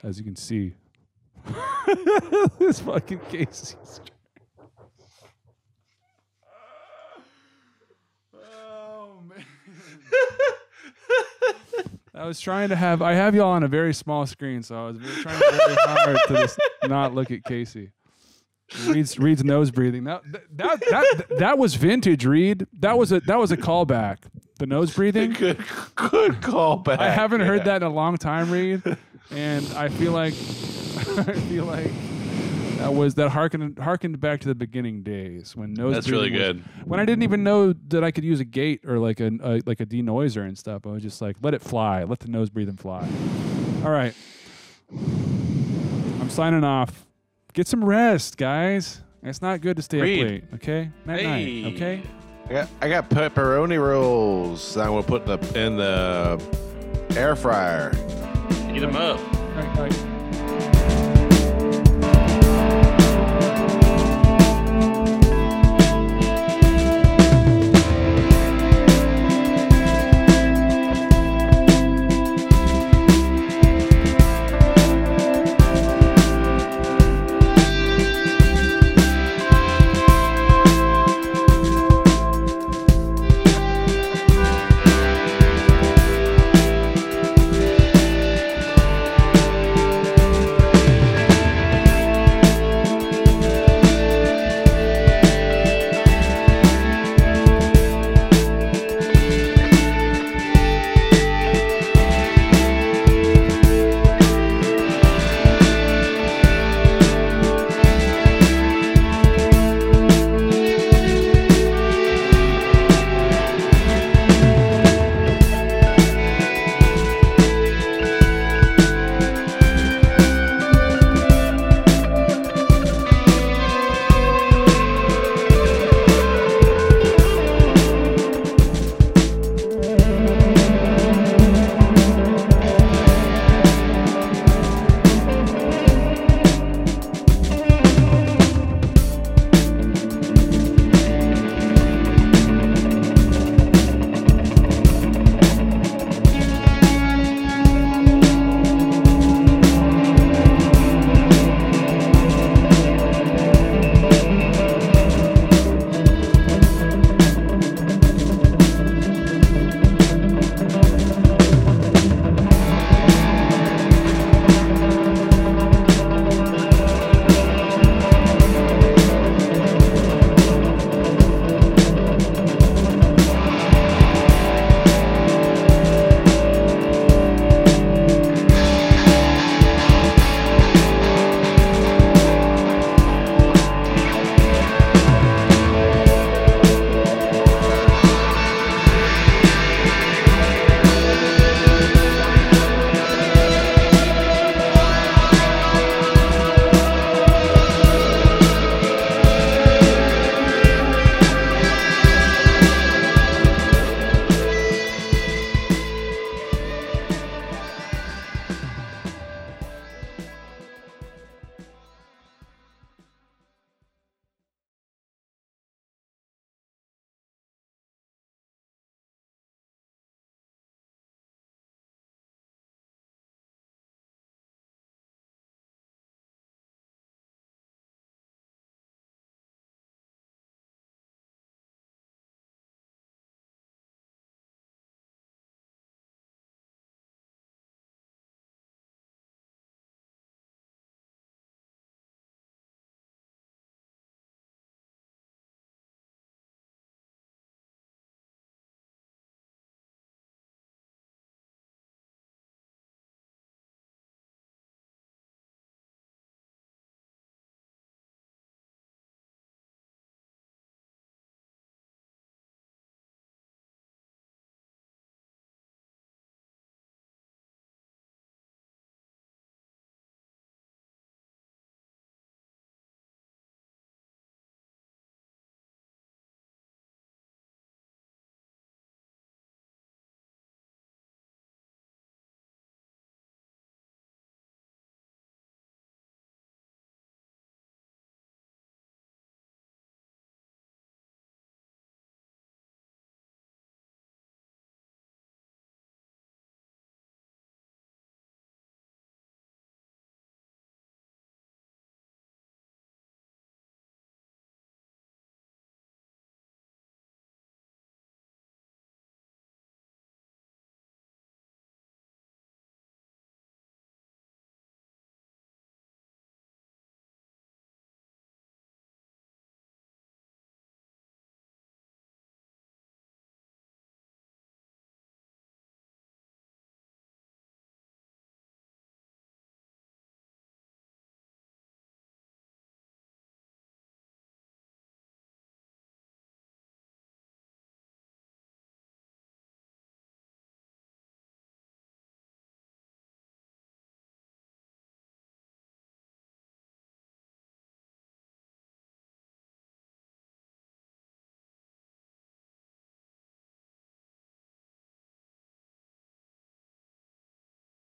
as you can see, this fucking case. is- Oh man. I was trying to have I have y'all on a very small screen, so I was really trying very hard to just not look at Casey. Reed's Reed's nose breathing. That that that that was vintage, Reed. That was a that was a callback. The nose breathing. Good good callback. I haven't heard that in a long time, Reed, and I feel like I feel like that was that harkened harkened back to the beginning days when nose. That's really was- good. when I didn't even know that I could use a gate or like a, a like a denoiser and stuff. I was just like, let it fly, let the nose breathing fly. All right, I'm signing off. Get some rest, guys. It's not good to stay Reed. up late. Okay, night Hey. night. Okay. I got, I got pepperoni rolls. that I'm gonna put in the in the air fryer. Eat them up. All right, all right.